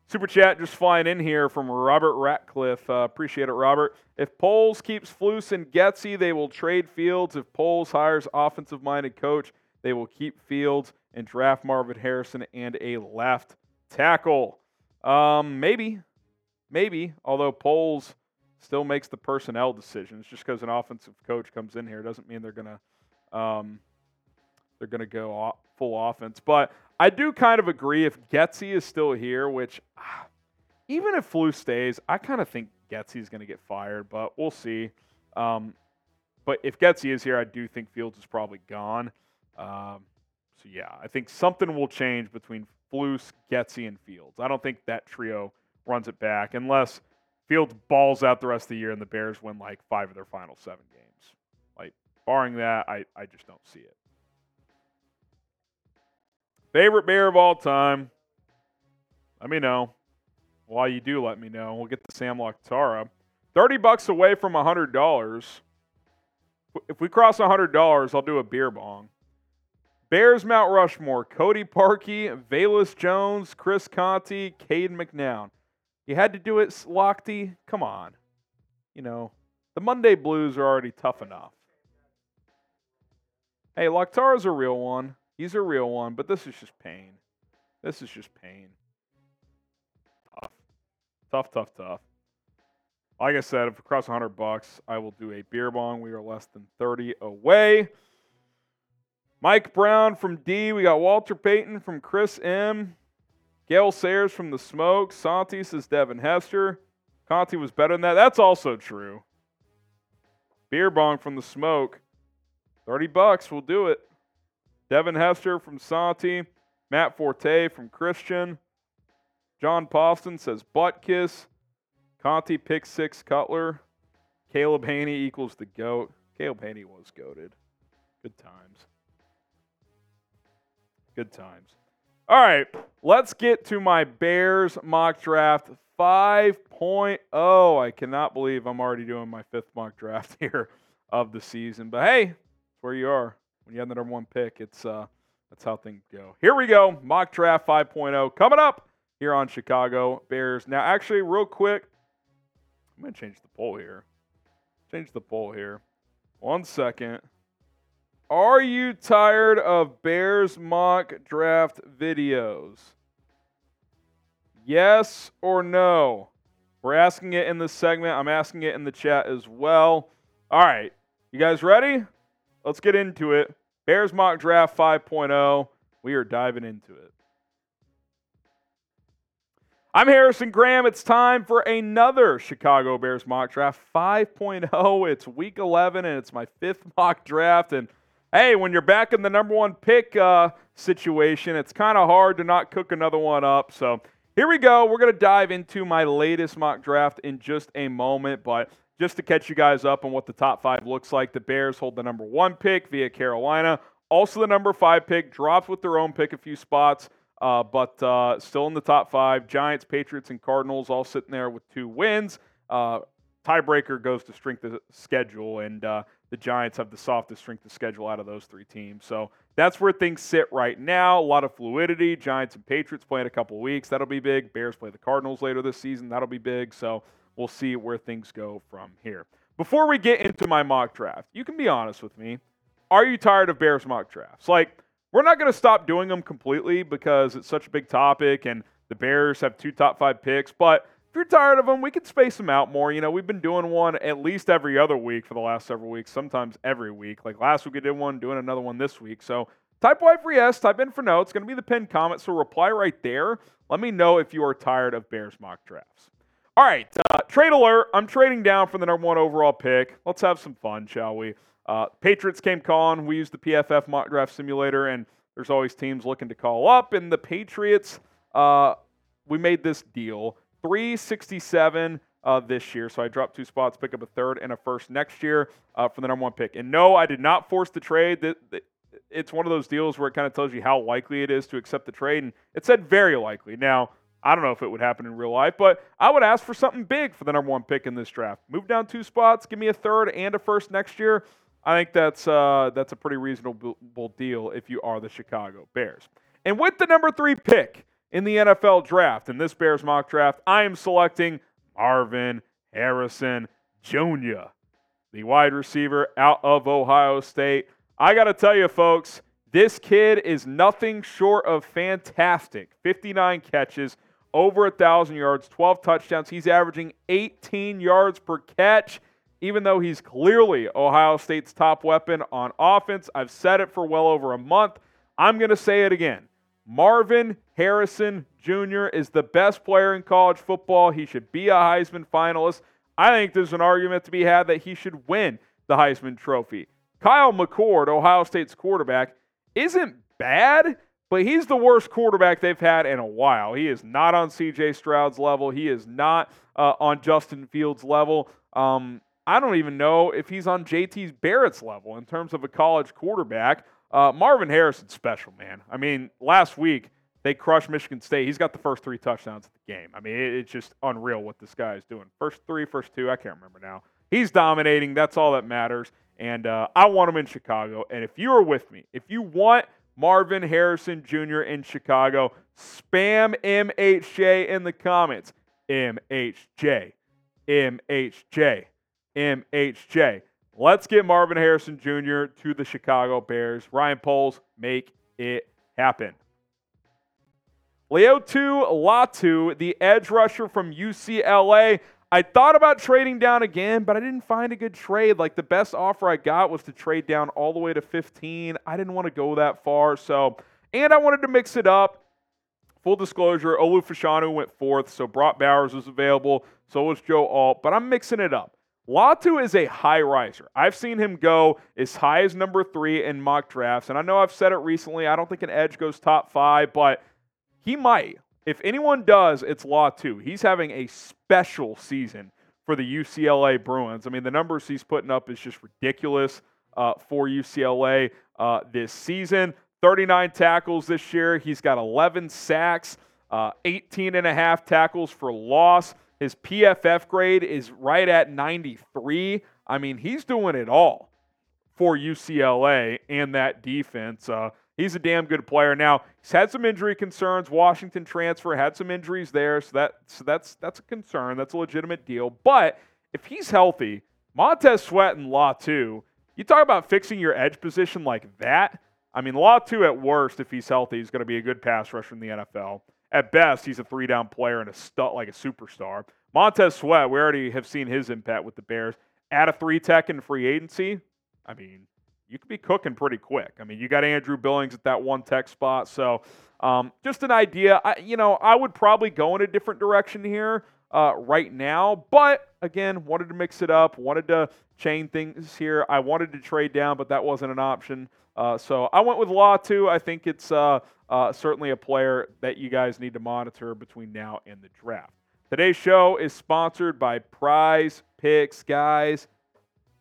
Super chat just flying in here from Robert Ratcliffe. Uh, appreciate it, Robert. If Poles keeps Flus and Getsy, they will trade Fields. If Poles hires offensive minded coach, they will keep Fields and draft Marvin Harrison and a left tackle. Um, maybe, maybe. Although Poles still makes the personnel decisions, just because an offensive coach comes in here doesn't mean they're gonna um, they're gonna go full offense. But I do kind of agree if Getsy is still here, which ah, [SIGHS] even if Flu stays, I kind of think going to get fired, but we'll see. Um, but if Getsy is here, I do think Fields is probably gone. Um, so yeah, I think something will change between Flus, Getsy, and Fields. I don't think that trio runs it back unless Fields balls out the rest of the year and the Bears win like five of their final seven games. Like barring that, I, I just don't see it. Favorite bear of all time? Let me know. While you do let me know, we'll get the Sam Tara. 30 bucks away from $100. If we cross $100, I'll do a beer bong. Bears Mount Rushmore, Cody Parkey, Velus Jones, Chris Conte, Cade McNown. You had to do it, Lochte? Come on. You know, the Monday Blues are already tough enough. Hey, Locktara's a real one. He's a real one, but this is just pain. This is just pain. Tough. Tough, tough, tough. Like I said, if across 100 bucks, I will do a beer bong. We are less than 30 away. Mike Brown from D. We got Walter Payton from Chris M. Gale Sayers from The Smoke. Santi says Devin Hester. Conte was better than that. That's also true. Beer bong from the smoke. 30 bucks will do it. Devin Hester from Santi. Matt Forte from Christian. John Poston says butt kiss. Conte pick six Cutler. Caleb Hanie equals the GOAT. Caleb Hanie was goaded. Good times. Good times. All right, let's get to my Bears mock draft 5.0. I cannot believe I'm already doing my fifth mock draft [LAUGHS] here of the season. But hey, it's where you are. When you have the number one pick, it's uh that's how things go. Here we go. Mock draft 5.0 coming up here on Chicago Bears. Now, actually, real quick, I'm gonna change the poll here. Change the poll here. One second. Are you tired of Bears mock draft videos? Yes or no? We're asking it in this segment. I'm asking it in the chat as well. All right. You guys ready? Let's get into it. Bears mock draft 5.0. We are diving into it. I'm Harrison Graham. It's time for another Chicago Bears mock draft 5.0. It's week 11 and it's my fifth mock draft. And hey, when you're back in the number one pick uh, situation, it's kind of hard to not cook another one up. So here we go. We're going to dive into my latest mock draft in just a moment. But just to catch you guys up on what the top five looks like, the Bears hold the number one pick via Carolina. Also, the number five pick drops with their own pick a few spots, uh, but uh, still in the top five. Giants, Patriots, and Cardinals all sitting there with two wins. Uh, tiebreaker goes to strength of schedule, and uh, the Giants have the softest strength of schedule out of those three teams. So that's where things sit right now. A lot of fluidity. Giants and Patriots play in a couple weeks. That'll be big. Bears play the Cardinals later this season. That'll be big. So we'll see where things go from here. Before we get into my mock draft, you can be honest with me. Are you tired of Bears mock drafts? Like, we're not going to stop doing them completely because it's such a big topic and the Bears have two top five picks. But you're tired of them, we could space them out more. You know, we've been doing one at least every other week for the last several weeks, sometimes every week. Like last week, we did one, doing another one this week. So type Y for yes, type in for no. It's going to be the pinned comment. So reply right there. Let me know if you are tired of Bears mock drafts. All right, uh, trade alert. I'm trading down from the number one overall pick. Let's have some fun, shall we? Uh, Patriots came calling. We used the PFF mock draft simulator, and there's always teams looking to call up. And the Patriots, uh, we made this deal 367 uh, this year. So I dropped two spots, pick up a third and a first next year uh, for the number one pick. And no, I did not force the trade. It's one of those deals where it kind of tells you how likely it is to accept the trade. And it said very likely. Now, I don't know if it would happen in real life, but I would ask for something big for the number one pick in this draft. Move down two spots, give me a third and a first next year. I think that's uh, that's a pretty reasonable deal if you are the Chicago Bears. And with the number three pick in the NFL draft, in this Bears mock draft, I am selecting Marvin Harrison Jr., the wide receiver out of Ohio State. I got to tell you, folks, this kid is nothing short of fantastic. 59 catches, over 1,000 yards, 12 touchdowns. He's averaging 18 yards per catch, even though he's clearly Ohio State's top weapon on offense. I've said it for well over a month. I'm going to say it again. Marvin Harrison Jr. is the best player in college football. He should be a Heisman finalist. I think there's an argument to be had that he should win the Heisman Trophy. Kyle McCord, Ohio State's quarterback, isn't bad, but he's the worst quarterback they've had in a while. He is not on CJ Stroud's level. He is not uh, on Justin Fields' level. Um, I don't even know if he's on JT Barrett's level in terms of a college quarterback. Uh, Marvin Harrison's special, man. I mean, last week they crushed Michigan State. He's got the first three touchdowns of the game. I mean, it, it's just unreal what this guy is doing. First three, first two, I can't remember now. He's dominating. That's all that matters. And uh, I want him in Chicago. And if you are with me, if you want Marvin Harrison Jr. in Chicago. Spam MHJ in the comments. MHJ. MHJ. MHJ. Let's get Marvin Harrison Jr. to the Chicago Bears. Ryan Poles, make it happen. Laiatu Latu, the edge rusher from UCLA, I thought about trading down again, but I didn't find a good trade. Like the best offer I got was to trade down all the way to 15. I didn't want to go that far. So, and I wanted to mix it up full disclosure, Olu Fashanu went fourth, so Brock Bowers was available. So was Joe Alt, but I'm mixing it up. Latu is a high riser. I've seen him go as high as number three in mock drafts, and I know I've said it recently. I don't think an edge goes top five, but he might. If anyone does, it's Latu. He's having a special season for the UCLA Bruins. I mean, the numbers he's putting up is just ridiculous uh, for UCLA uh, this season. 39 tackles this year. He's got 11 sacks, uh, 18 and a half tackles for loss. His PFF grade is right at 93. I mean, he's doing it all for UCLA and that defense. Uh, he's a damn good player. Now he's had some injury concerns. Washington transfer had some injuries there, so that so that's that's a concern. That's a legitimate deal. But if he's healthy, Montez Sweat and Latu, you talk about fixing your edge position like that. I mean, Latu at worst, if he's healthy, is going to be a good pass rusher in the NFL. At best, he's a three down player and a stud like a superstar. Montez Sweat, we already have seen his impact with the Bears. Add a three tech in free agency. I mean, you could be cooking pretty quick. I mean, you got Andrew Billings at that one tech spot. So, um, just an idea. I, you know, I would probably go in a different direction here uh, right now. But again, wanted to mix it up, wanted to chain things here. I wanted to trade down, but that wasn't an option. Uh, so I went with Latu. I think it's uh, uh, certainly a player that you guys need to monitor between now and the draft. Today's show is sponsored by Prize Picks, guys.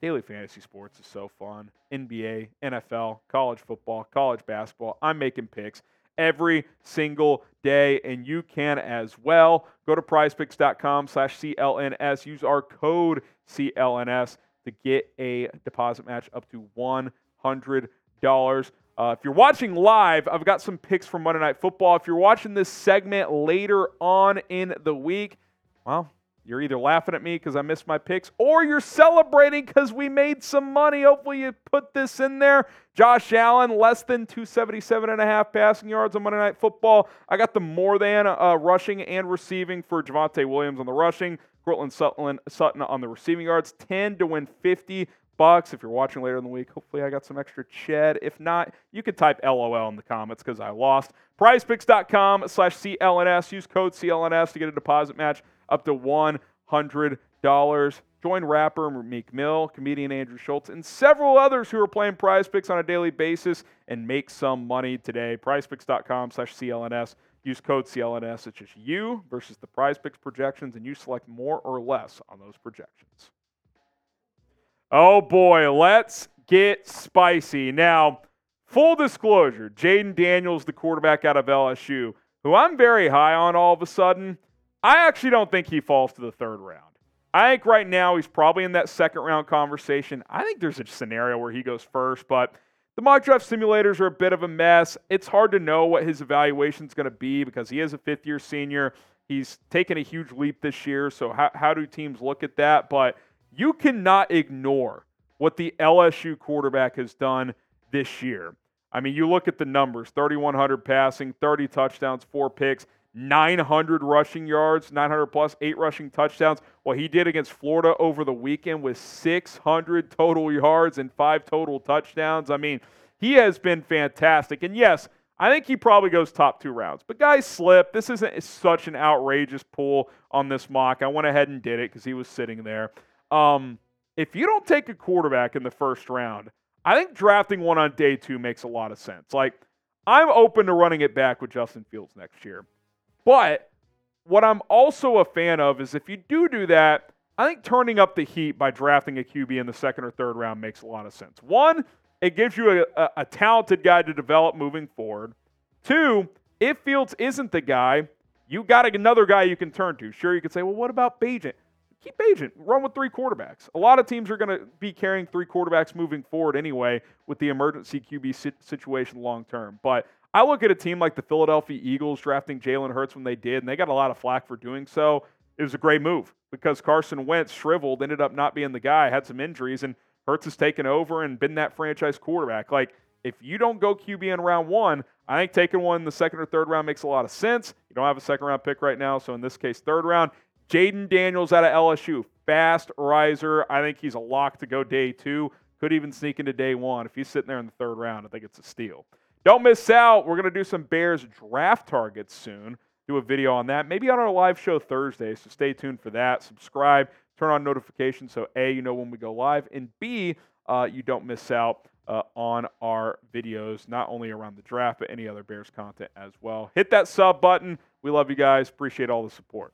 Daily fantasy sports is so fun. NBA, NFL, college football, college basketball. I'm making picks every single day, and you can as well. Go to prizepicks.com slash CLNS. Use our code CLNS to get a deposit match up to $100. Uh, if you're watching live, I've got some picks for Monday Night Football. If you're watching this segment later on in the week, well, you're either laughing at me because I missed my picks or you're celebrating because we made some money. Hopefully, you put this in there. Josh Allen, less than 277 and a half passing yards on Monday Night Football. I got the more than uh, rushing and receiving for Javonte Williams on the rushing. Courtland Sutton, Sutton on the receiving yards. 10 to win 50 bucks. If you're watching later in the week, hopefully I got some extra ched. If not, you could type LOL in the comments because I lost. PrizePicks.com slash CLNS. Use code CLNS to get a deposit match up to $100. Join rapper Meek Mill, comedian Andrew Schulz, and several others who are playing prize picks on a daily basis and make some money today. PrizePicks.com slash CLNS. Use code CLNS. It's just you versus the prize picks projections, and you select more or less on those projections. Oh boy, let's get spicy. Now, full disclosure Jayden Daniels, the quarterback out of LSU, who I'm very high on all of a sudden, I actually don't think he falls to the third round. I think right now he's probably in that second round conversation. I think there's a scenario where he goes first, but the mock draft simulators are a bit of a mess. It's hard to know what his evaluation is going to be because he is a fifth year senior. He's taken a huge leap this year. So, how, how do teams look at that? But you cannot ignore what the LSU quarterback has done this year. I mean, you look at the numbers 3,100 passing, 30 touchdowns, four picks. 900 rushing yards, 900 plus, eight rushing touchdowns. What he did against Florida over the weekend with 600 total yards and five total touchdowns. I mean, he has been fantastic. And yes, I think he probably goes top two rounds. But guys slip. This isn't such an outrageous pull on this mock. I went ahead and did it because he was sitting there. Um, if you don't take a quarterback in the first round, I think drafting one on day two makes a lot of sense. Like, I'm open to running it back with Justin Fields next year. But what I'm also a fan of is if you do do that, I think turning up the heat by drafting a QB in the second or third round makes a lot of sense. One, it gives you a, a, a talented guy to develop moving forward. Two, if Fields isn't the guy, you got another guy you can turn to. Sure, you could say, well, what about Bagent? Keep Bagent. Run with three quarterbacks. A lot of teams are going to be carrying three quarterbacks moving forward anyway with the emergency QB situation long term. But I look at a team like the Philadelphia Eagles drafting Jalen Hurts when they did, and they got a lot of flack for doing so. It was a great move because Carson Wentz shriveled, ended up not being the guy, had some injuries, and Hurts has taken over and been that franchise quarterback. Like, if you don't go QB in round one, I think taking one in the second or third round makes a lot of sense. You don't have a second round pick right now, so in this case, third round. Jayden Daniels out of LSU, fast riser. I think he's a lock to go day two. Could even sneak into day one. If he's sitting there in the third round, I think it's a steal. Don't miss out. We're going to do some Bears draft targets soon. Do a video on that, maybe on our live show Thursday. So stay tuned for that. Subscribe, turn on notifications so A, you know when we go live, and B, uh, you don't miss out uh, on our videos, not only around the draft, but any other Bears content as well. Hit that sub button. We love you guys. Appreciate all the support.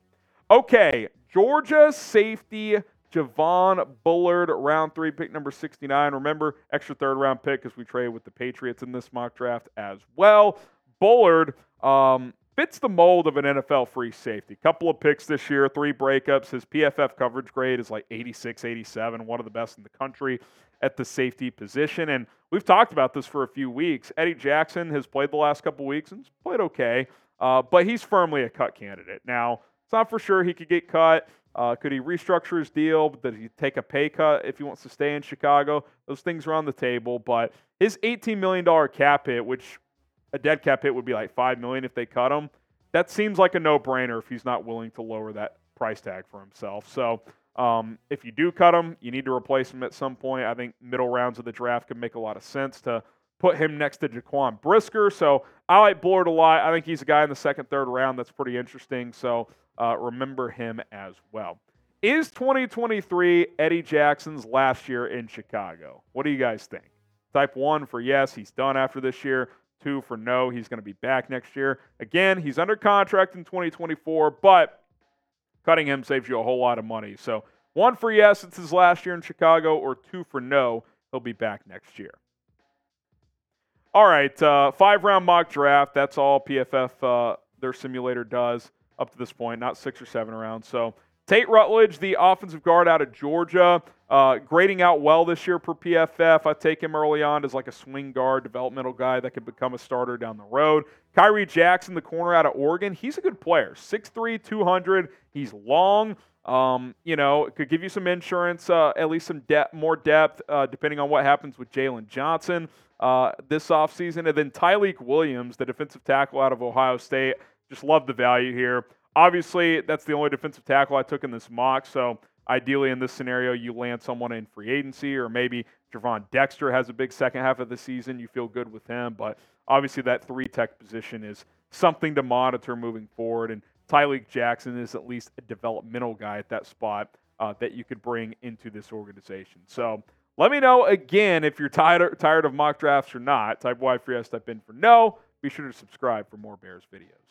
Okay, Georgia safety Javon Bullard, round three, pick number 69. Remember, extra third round pick as we trade with the Patriots in this mock draft as well. Bullard um, fits the mold of an NFL free safety. Couple of picks this year, three breakups. His PFF coverage grade is like 86, 87, one of the best in the country at the safety position. And we've talked about this for a few weeks. Eddie Jackson has played the last couple weeks and played okay, uh, but he's firmly a cut candidate. Now, it's not for sure he could get cut. Uh, could he restructure his deal? Did he take a pay cut if he wants to stay in Chicago? Those things are on the table. But his $18 million cap hit, which a dead cap hit would be like 5 million if they cut him, that seems like a no brainer if he's not willing to lower that price tag for himself. So um, if you do cut him, you need to replace him at some point. I think middle rounds of the draft could make a lot of sense to put him next to Jaquan Brisker. So I like Bullard a lot. I think he's a guy in the second, third round that's pretty interesting. So uh, remember him as well. Is 2023 Eddie Jackson's last year in Chicago? What do you guys think? Type one for yes, he's done after this year. Two for no, he's going to be back next year. Again, he's under contract in 2024, but cutting him saves you a whole lot of money. So one for yes, it's his last year in Chicago, or two for no, he'll be back next year. All right, uh, five round mock draft. That's all PFF, uh, their simulator does up to this point, not six or seven rounds. So Tate Ratledge, the offensive guard out of Georgia, uh, grading out well this year per PFF. I take him early on as like a swing guard, developmental guy that could become a starter down the road. Khyree Jackson, the corner out of Oregon, he's a good player. 6'3, 200. He's long. Um, you know, could give you some insurance, uh, at least some more depth, uh, depending on what happens with Jaylon Johnson uh, this offseason. And then Tyleik Williams, the defensive tackle out of Ohio State. Just love the value here. Obviously, that's the only defensive tackle I took in this mock. So ideally, in this scenario, you land someone in free agency, or maybe Gervon Dexter has a big second half of the season. You feel good with him, but obviously, that three tech position is something to monitor moving forward. And Tyreek Jackson is at least a developmental guy at that spot uh, that you could bring into this organization. So let me know again if you're tired tired of mock drafts or not. Type Y for yes, type in for no. Be sure to subscribe for more Bears videos.